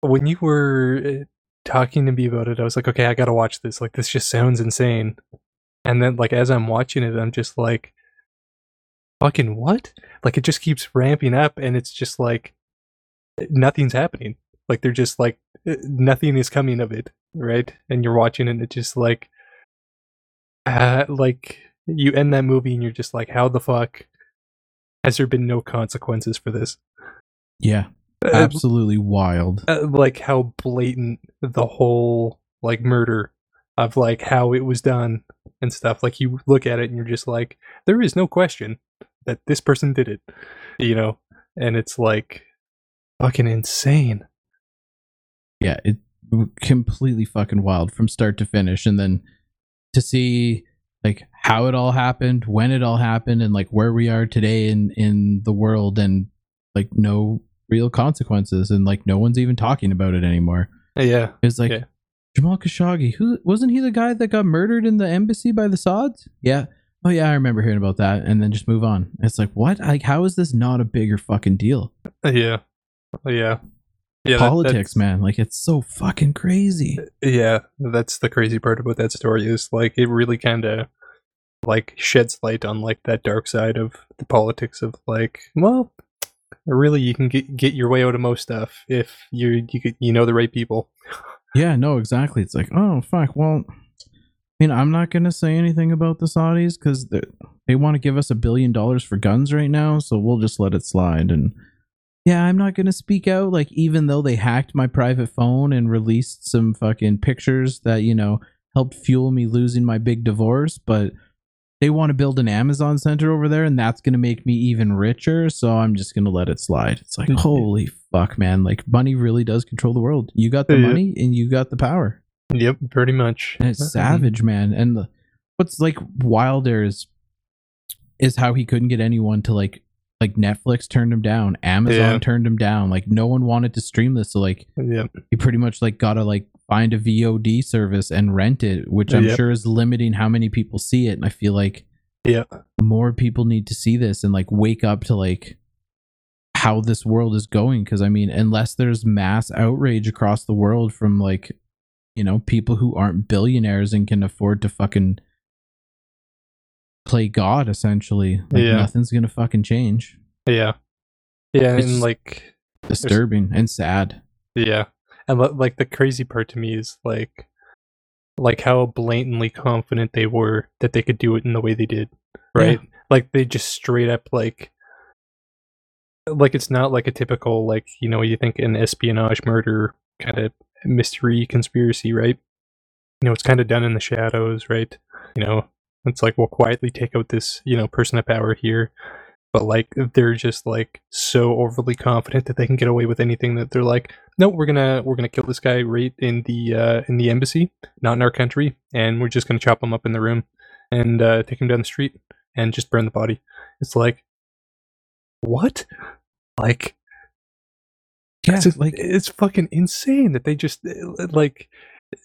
when you were uh, talking to me about it, I was like, okay, I gotta watch this. Like this just sounds insane. And then like as I'm watching it, I'm just like, fucking what? Like it just keeps ramping up, and it's just like nothing's happening. Like they're just like uh, nothing is coming of it, right? And you're watching it, and it's just like, uh, like you end that movie, and you're just like, how the fuck has there been no consequences for this? Yeah. Uh, Absolutely wild. uh, like how blatant the whole like murder of like how it was done and stuff like you look at it and you're just like there is no question that this person did it you know and it's like fucking insane Yeah, it completely fucking wild from start to finish and then to see like how it all happened, when it all happened and like where we are today in in the world and like no real consequences and like no one's even talking about it anymore. yeah It's like Yeah. Jamal Khashoggi, who wasn't he the guy that got murdered in the embassy by the Saudis? Yeah. Oh yeah, I remember hearing about that and then just move on. It's like what? Like how is this not a bigger fucking deal? Uh, uh, yeah yeah yeah Politics, that's- man. Like it's so fucking crazy. Uh, yeah that's the crazy part about that story is like it really kind of like sheds light on like that dark side of the politics of like well really you can get get your way out of most stuff if you you you know the right people Yeah, no, exactly. It's like, oh fuck. Well, I mean, I'm not gonna say anything about the Saudis because they, they want to give us a billion dollars for guns right now, so we'll just let it slide. And yeah, I'm not gonna speak out. Like, even though they hacked my private phone and released some fucking pictures that you know helped fuel me losing my big divorce, but they want to build an Amazon center over there, and that's gonna make me even richer. So I'm just gonna let it slide. It's like, holy fuck, man! Like, money really does control the world. You got the money, and you got the power. yep pretty much And it's savage, man. And the, what's like wilder is is how he couldn't get anyone to like like Netflix turned him down, Amazon Yeah. turned him down. Like no one wanted to stream this, so like yep he pretty much like gotta like find a VOD service and rent it, which I'm Yep. sure is limiting how many people see it. And I feel like yeah more people need to see this and like wake up to like how this world is going because i mean unless there's mass outrage across the world from like you know people who aren't billionaires and can afford to fucking play god essentially like Yeah. nothing's gonna fucking change yeah yeah It's and like disturbing and sad Yeah, and like the crazy part to me is like, like how blatantly confident they were that they could do it in the way they did, right? Like they just straight up like, like it's not like a typical like you know you think an espionage murder kind of mystery conspiracy, right? You know, it's kind of done in the shadows, right? You know, it's like we'll quietly take out this you know person of power here. But like they're just like so overly confident that they can get away with anything that they're like, no, we're gonna we're gonna kill this guy right in the uh, in the embassy, not in our country, and we're just gonna chop him up in the room and uh, take him down the street and just burn the body. It's like, what? Like, yeah it's like it's fucking insane that they just uh, like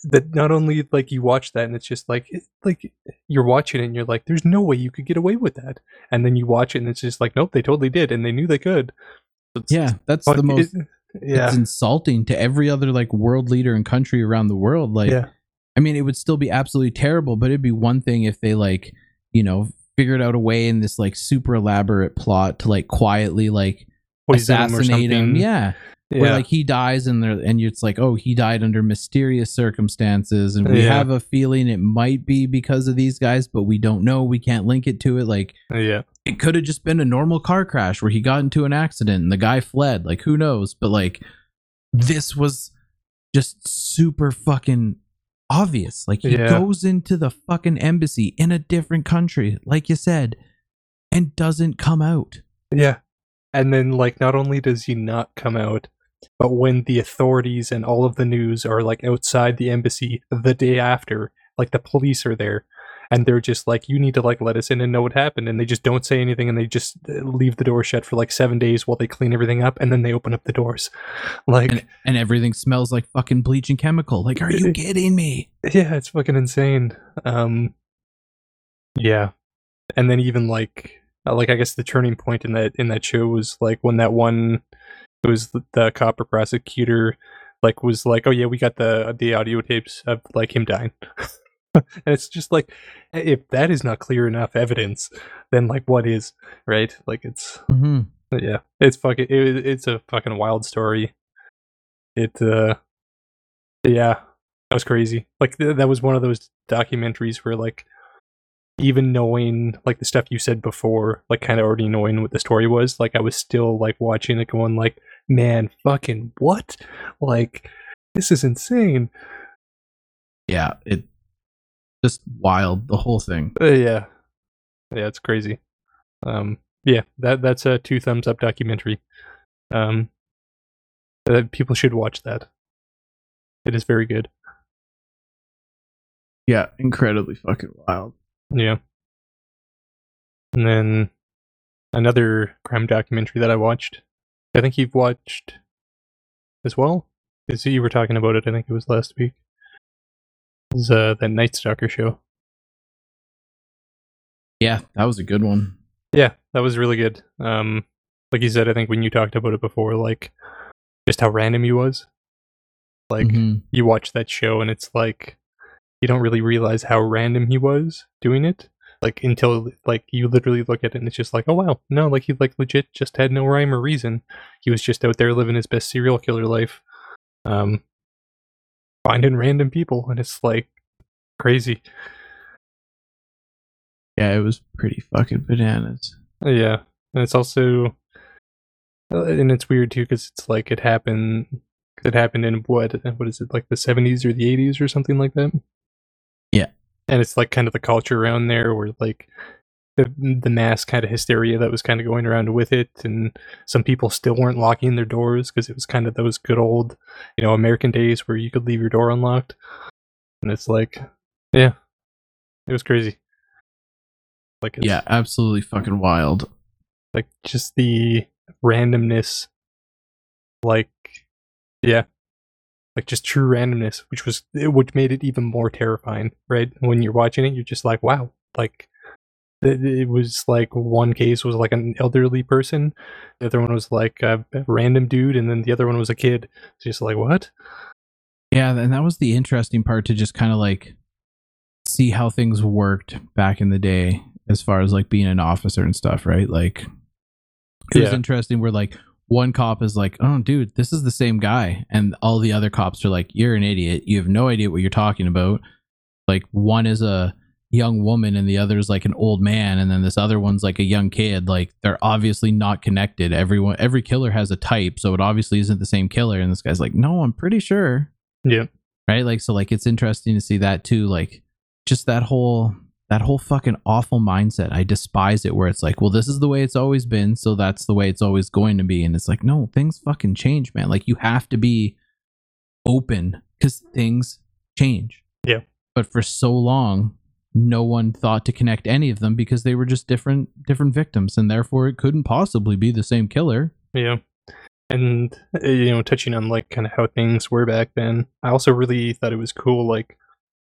that. Not only like you watch that and it's just like it, like you're watching it and you're like, there's no way you could get away with that, and then you watch it and it's just like, nope, they totally did, and they knew they could. It's- yeah that's the most it- yeah, it's insulting to every other like world leader and country around the world like yeah, I mean, it would still be absolutely terrible, but it'd be one thing if they like, you know, figured out a way in this like super elaborate plot to like quietly like Poison him assassinate him. something. Yeah. Yeah, Where like he dies and there and it's like, oh, he died under mysterious circumstances. And we Yeah. have a feeling it might be because of these guys, but we don't know. We can't link it to it. Like yeah, it could have just been a normal car crash where he got into an accident and the guy fled. Like, who knows? But like, this was just super fucking obvious. Like, he Yeah. goes into the fucking embassy in a different country, like you said, and doesn't come out. yeah. And then, like, not only does he not come out, but when the authorities and all of the news are like outside the embassy the day after, like the police are there, and they're just like, "You need to like let us in and know what happened," and they just don't say anything, and they just uh, leave the door shut for like seven days while they clean everything up, and then they open up the doors, like. And, and everything smells like fucking bleach and chemical. Like, are you kidding me? yeah it's fucking insane um yeah and then even like uh, like i guess the turning point in that in that show was like when that one it was the, the copper prosecutor like was like oh yeah we got the the audio tapes of like him dying. And it's just like if that is not clear enough evidence then like what is right? Like it's Mm-hmm. yeah it's fucking it, it's a fucking wild story. It uh yeah that was crazy. Like th- that was one of those documentaries where like even knowing like the stuff you said before like kind of already knowing what the story was like i was still like watching it going like man fucking what like this is insane Yeah, it just wild, the whole thing. Uh, yeah yeah it's crazy um yeah that that's a two thumbs up documentary um uh, people should watch that it is very good Yeah, incredibly fucking wild. Yeah. And then another crime documentary that I watched. I think you've watched as well. Is you were talking about it? I think it was last week. Is uh, the Night Stalker show? Yeah, that was a good one. Yeah, that was really good. Um, like you said, I think when you talked about it before, like just how random he was. Like Mhm. you watch that show and it's like you don't really realize how random he was doing it like until like you literally look at it and it's just like oh wow no like he like legit just had no rhyme or reason he was just out there living his best serial killer life um finding random people and it's like crazy yeah, it was pretty fucking bananas. yeah and it's also uh, and it's weird too because it's like it happened it happened in what what is it like the 70s or the 80s or something like that. And it's like kind of the culture around there where like the, the mass kind of hysteria that was kind of going around with it and some people still weren't locking their doors because it was kind of those good old you know american days where you could leave your door unlocked. And it's like yeah it was crazy. Like it's, Yeah, absolutely fucking wild. like just the randomness like yeah like just true randomness which was which made it even more terrifying right when you're watching it you're just like wow like it, it was like one case was like an elderly person the other one was like a, random dude and then the other one was a kid it's just like what Yeah, and that was the interesting part to just kind of like see how things worked back in the day as far as like being an officer and stuff, right? Like it was Yeah. interesting where like one cop is like, "Oh, dude, this is the same guy," and all the other cops are like, "You're an idiot. You have no idea what you're talking about." Like one is a young woman and the other is like an old man. And then this other one's like a young kid. Like they're obviously not connected. Everyone every killer has a type so it obviously isn't the same killer. And this guy's like no i'm pretty sure. Yeah. Right? Like so like it's interesting to see that too. Like just that whole that whole fucking awful mindset i despise it where it's like well this is the way it's always been so that's the way it's always going to be and it's like no things fucking change man like you have to be open because things change Yeah. but for so long no one thought to connect any of them because they were just different different victims and therefore it couldn't possibly be the same killer Yeah. And uh, you know, touching on like kind of how things were back then, I also really thought it was cool like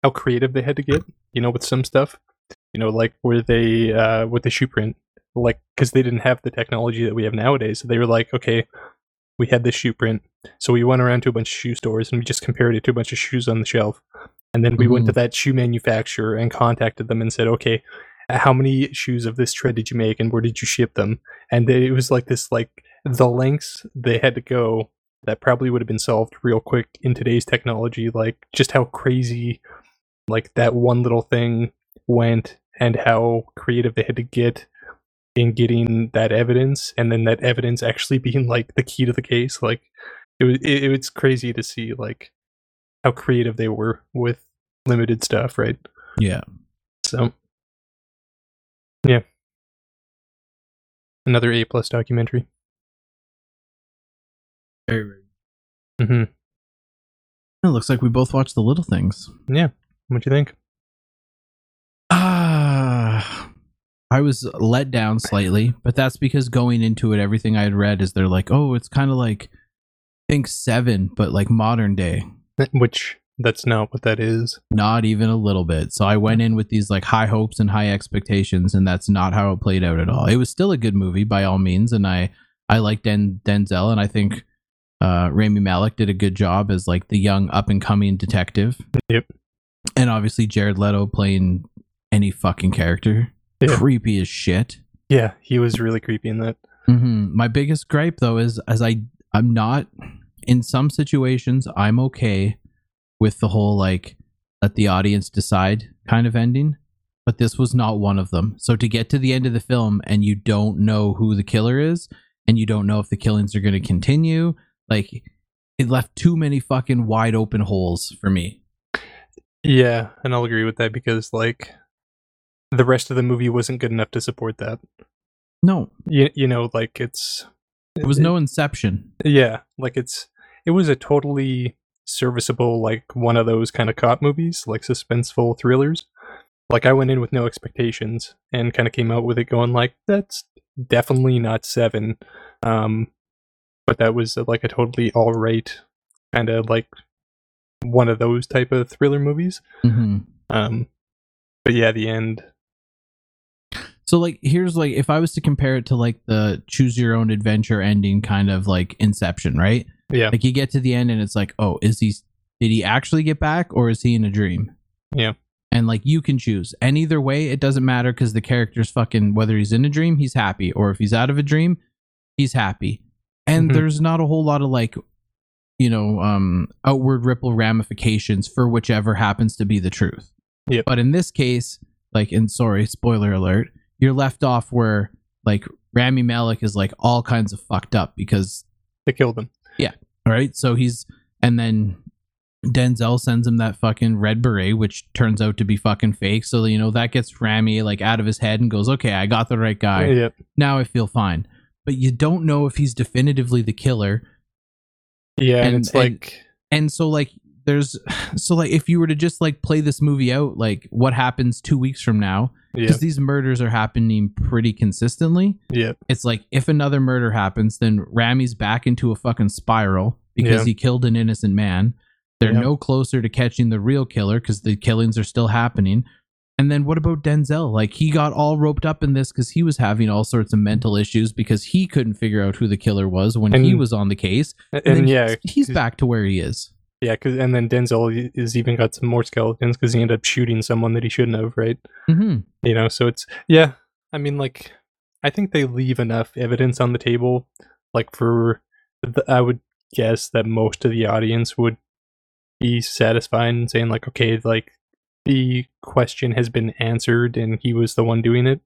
how creative they had to get, you know, with some stuff. You know, like where they uh with the shoe print, like cuz they didn't have the technology that we have nowadays. So they were like, okay, we had this shoe print. So we went around to a bunch of shoe stores and we just compared it to a bunch of shoes on the shelf. And then we went to that shoe manufacturer and contacted them and said, okay, how many shoes of this tread did you make and where did you ship them? And they, it was like this, like the lengths they had to go that probably would have been solved real quick in today's technology. Like just how crazy, like that one little thing went and how creative they had to get in getting that evidence and then that evidence actually being like the key to the case. Like it was it, it was crazy to see like how creative they were with limited stuff right? Yeah. so yeah. Another a plus documentary. Very, very. hmm It looks like we both watched the little things. Yeah. What do you think Ah, I was let down slightly, but that's because going into it, everything I had read is they're like, oh, it's kind of like think seven, but like modern day. which that's not what that is Not even a little bit. So I went in with these like high hopes and high expectations, and that's not how it played out at all. It was still a good movie by all means, and I I like Den Denzel, and I think uh, Rami Malek did a good job as like the young up and coming detective. Yep. And obviously Jared Leto playing any fucking character, Yeah. creepy as shit. yeah he was really creepy in that hmm My biggest gripe though is as I I'm not in some situations I'm okay with the whole like let the audience decide kind of ending, but this was not one of them. So to get to the end of the film and you don't know who the killer is and you don't know if the killings are going to continue, like it left too many fucking wide open holes for me. yeah and i'll agree with that because like the rest of the movie wasn't good enough to support that. No, you, you know like it's It was no inception. yeah like it's it was a totally serviceable like one of those kind of cop movies like suspenseful thrillers. Like i went in with no expectations and kind of came out with it going like that's definitely not seven. Um but that was uh, like a totally all right kind of like one of those type of thriller movies. Hmm um but yeah the end So like here's like if I was to compare it to like the choose your own adventure ending kind of like Inception, right? yeah Like you get to the end and it's like, oh, is he did he actually get back or is he in a dream? Yeah. And like you can choose. And either way, it doesn't matter because the character's fucking whether he's in a dream, he's happy, or if he's out of a dream, he's happy. And Mhm. there's not a whole lot of like you know, um outward ripple ramifications for whichever happens to be the truth. Yeah. But in this case, like and sorry, spoiler alert, you're left off where like Rami Malek is like all kinds of fucked up because they killed him Yeah. All right. So he's and then Denzel sends him that fucking red beret, which turns out to be fucking fake. So you know that gets Rami like out of his head and goes, "Okay, I got the right guy. yep Now I feel fine." But you don't know if he's definitively the killer, yeah and, And- it's and- like and so like there's so like if you were to just like play this movie out, like what happens two weeks from now? Because these murders are happening pretty consistently. yeah it's like if another murder happens, then Rami's back into a fucking spiral because Yeah. he killed an innocent man. They're Yeah. no closer to catching the real killer because the killings are still happening. And then what about Denzel? Like he got all roped up in this because he was having all sorts of mental issues because he couldn't figure out who the killer was when he was on the case. and, then yeah he's, he's back to where he is. Yeah, cause, and then Denzel is even got some more skeletons because he ended up shooting someone that he shouldn't have, right? hmm You know, so it's yeah. I mean, like, I think they leave enough evidence on the table, like for the, I would guess that most of the audience would be satisfied in saying like, okay, like the question has been answered and he was the one doing it.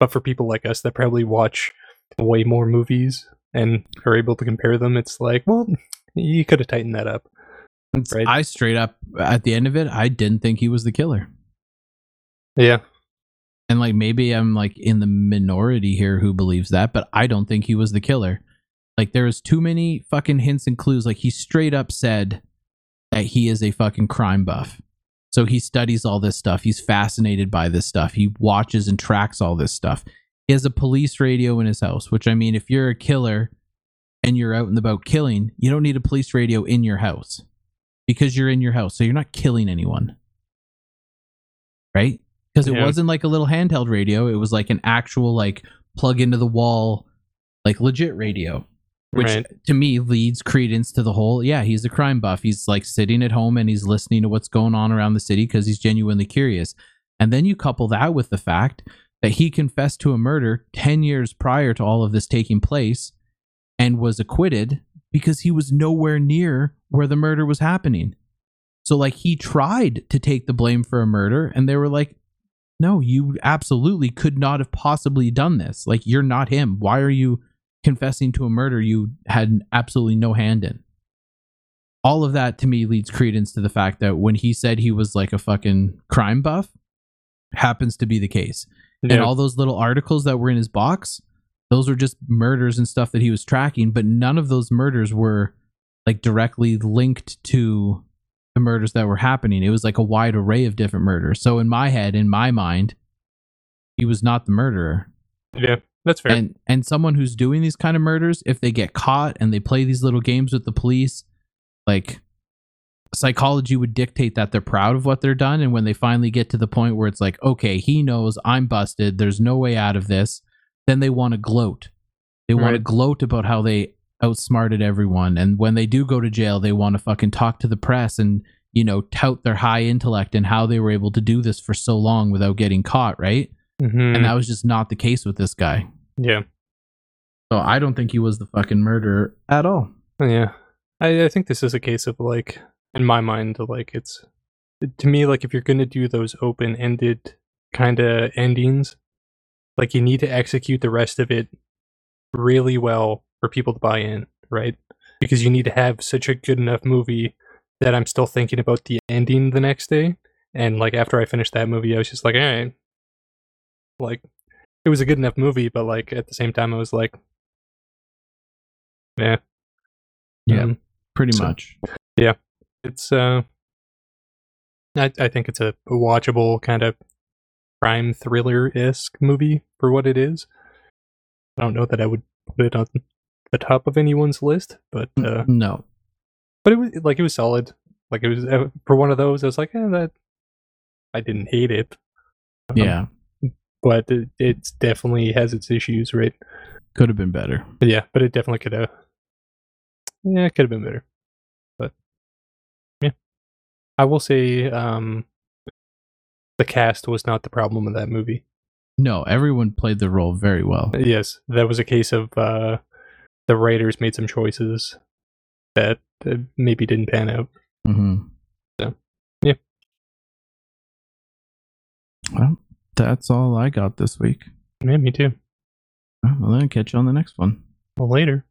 But for people like us that probably watch way more movies and are able to compare them, it's like, well, you could have tightened that up. Right. I straight up at the end of it, I didn't think he was the killer. Yeah. and like maybe I'm like in the minority here who believes that, but I don't think he was the killer. Like there's too many fucking hints and clues. Like he straight up said that he is a fucking crime buff. So he studies all this stuff. He's fascinated by this stuff. He watches and tracks all this stuff. He has a police radio in his house, which I mean, if you're a killer and you're out and about killing, you don't need a police radio in your house because you're in your house. So you're not killing anyone. Right? Because it Yeah. wasn't like a little handheld radio. It was like an actual, like, plug into the wall, like legit radio which Right. to me leads credence to the whole yeah he's a crime buff he's like sitting at home and he's listening to what's going on around the city because he's genuinely curious And then you couple that with the fact that he confessed to a murder 10 years prior to all of this taking place and was acquitted because he was nowhere near where the murder was happening. So, like, he tried to take the blame for a murder, and they were like, no, you absolutely could not have possibly done this. Like, you're not him. Why are you confessing to a murder you had absolutely no hand in? All of that to me leads credence to the fact that when he said he was like a fucking crime buff, happens to be the case. And all those little articles that were in his box, those were just murders and stuff that he was tracking, but none of those murders were like directly linked to the murders that were happening. It was like a wide array of different murders. So in my head, in my mind, he was not the murderer. yeah, that's fair. And and someone who's doing these kind of murders, if they get caught and they play these little games with the police, like psychology would dictate that they're proud of what they're done and when they finally get to the point where it's like okay he knows i'm busted there's no way out of this then they want to gloat. They want to gloat about how they outsmarted everyone and when they do go to jail they want to fucking talk to the press and you know tout their high intellect and how they were able to do this for so long without getting caught right? Mhm. and that was just not the case with this guy. Yeah, so i don't think he was the fucking murderer at all. Yeah. I, I think this is a case of like, in my mind, like it's to me like if you're gonna do those open-ended kind of endings, like you need to execute the rest of it really well for people to buy in, right? Because you need to have such a good enough movie that I'm still thinking about the ending the next day. And like after I finished that movie, I was just like, all right, like it was a good enough movie, but like at the same time, I was like, yeah, Yeah. Um, pretty So- much Yeah, it's uh, I I think it's a, a watchable kind of crime thriller esque movie for what it is. I don't know that I would put it on the top of anyone's list, but uh, no but it was like it was solid. Like it was uh, for one of those. I was like, eh, that I didn't hate it. Um, yeah but it it's definitely has its issues, right? could have been better But yeah, but it definitely could have. Yeah, it could have been better. But yeah, I will say, um, the cast was not the problem in that movie. no everyone played the role very well Yes, that was a case of uh, the writers made some choices that uh, maybe didn't pan out. hmm So, yeah. Well, that's all I got this week. Yeah, me too. Well, then catch you on the next one. Well, later.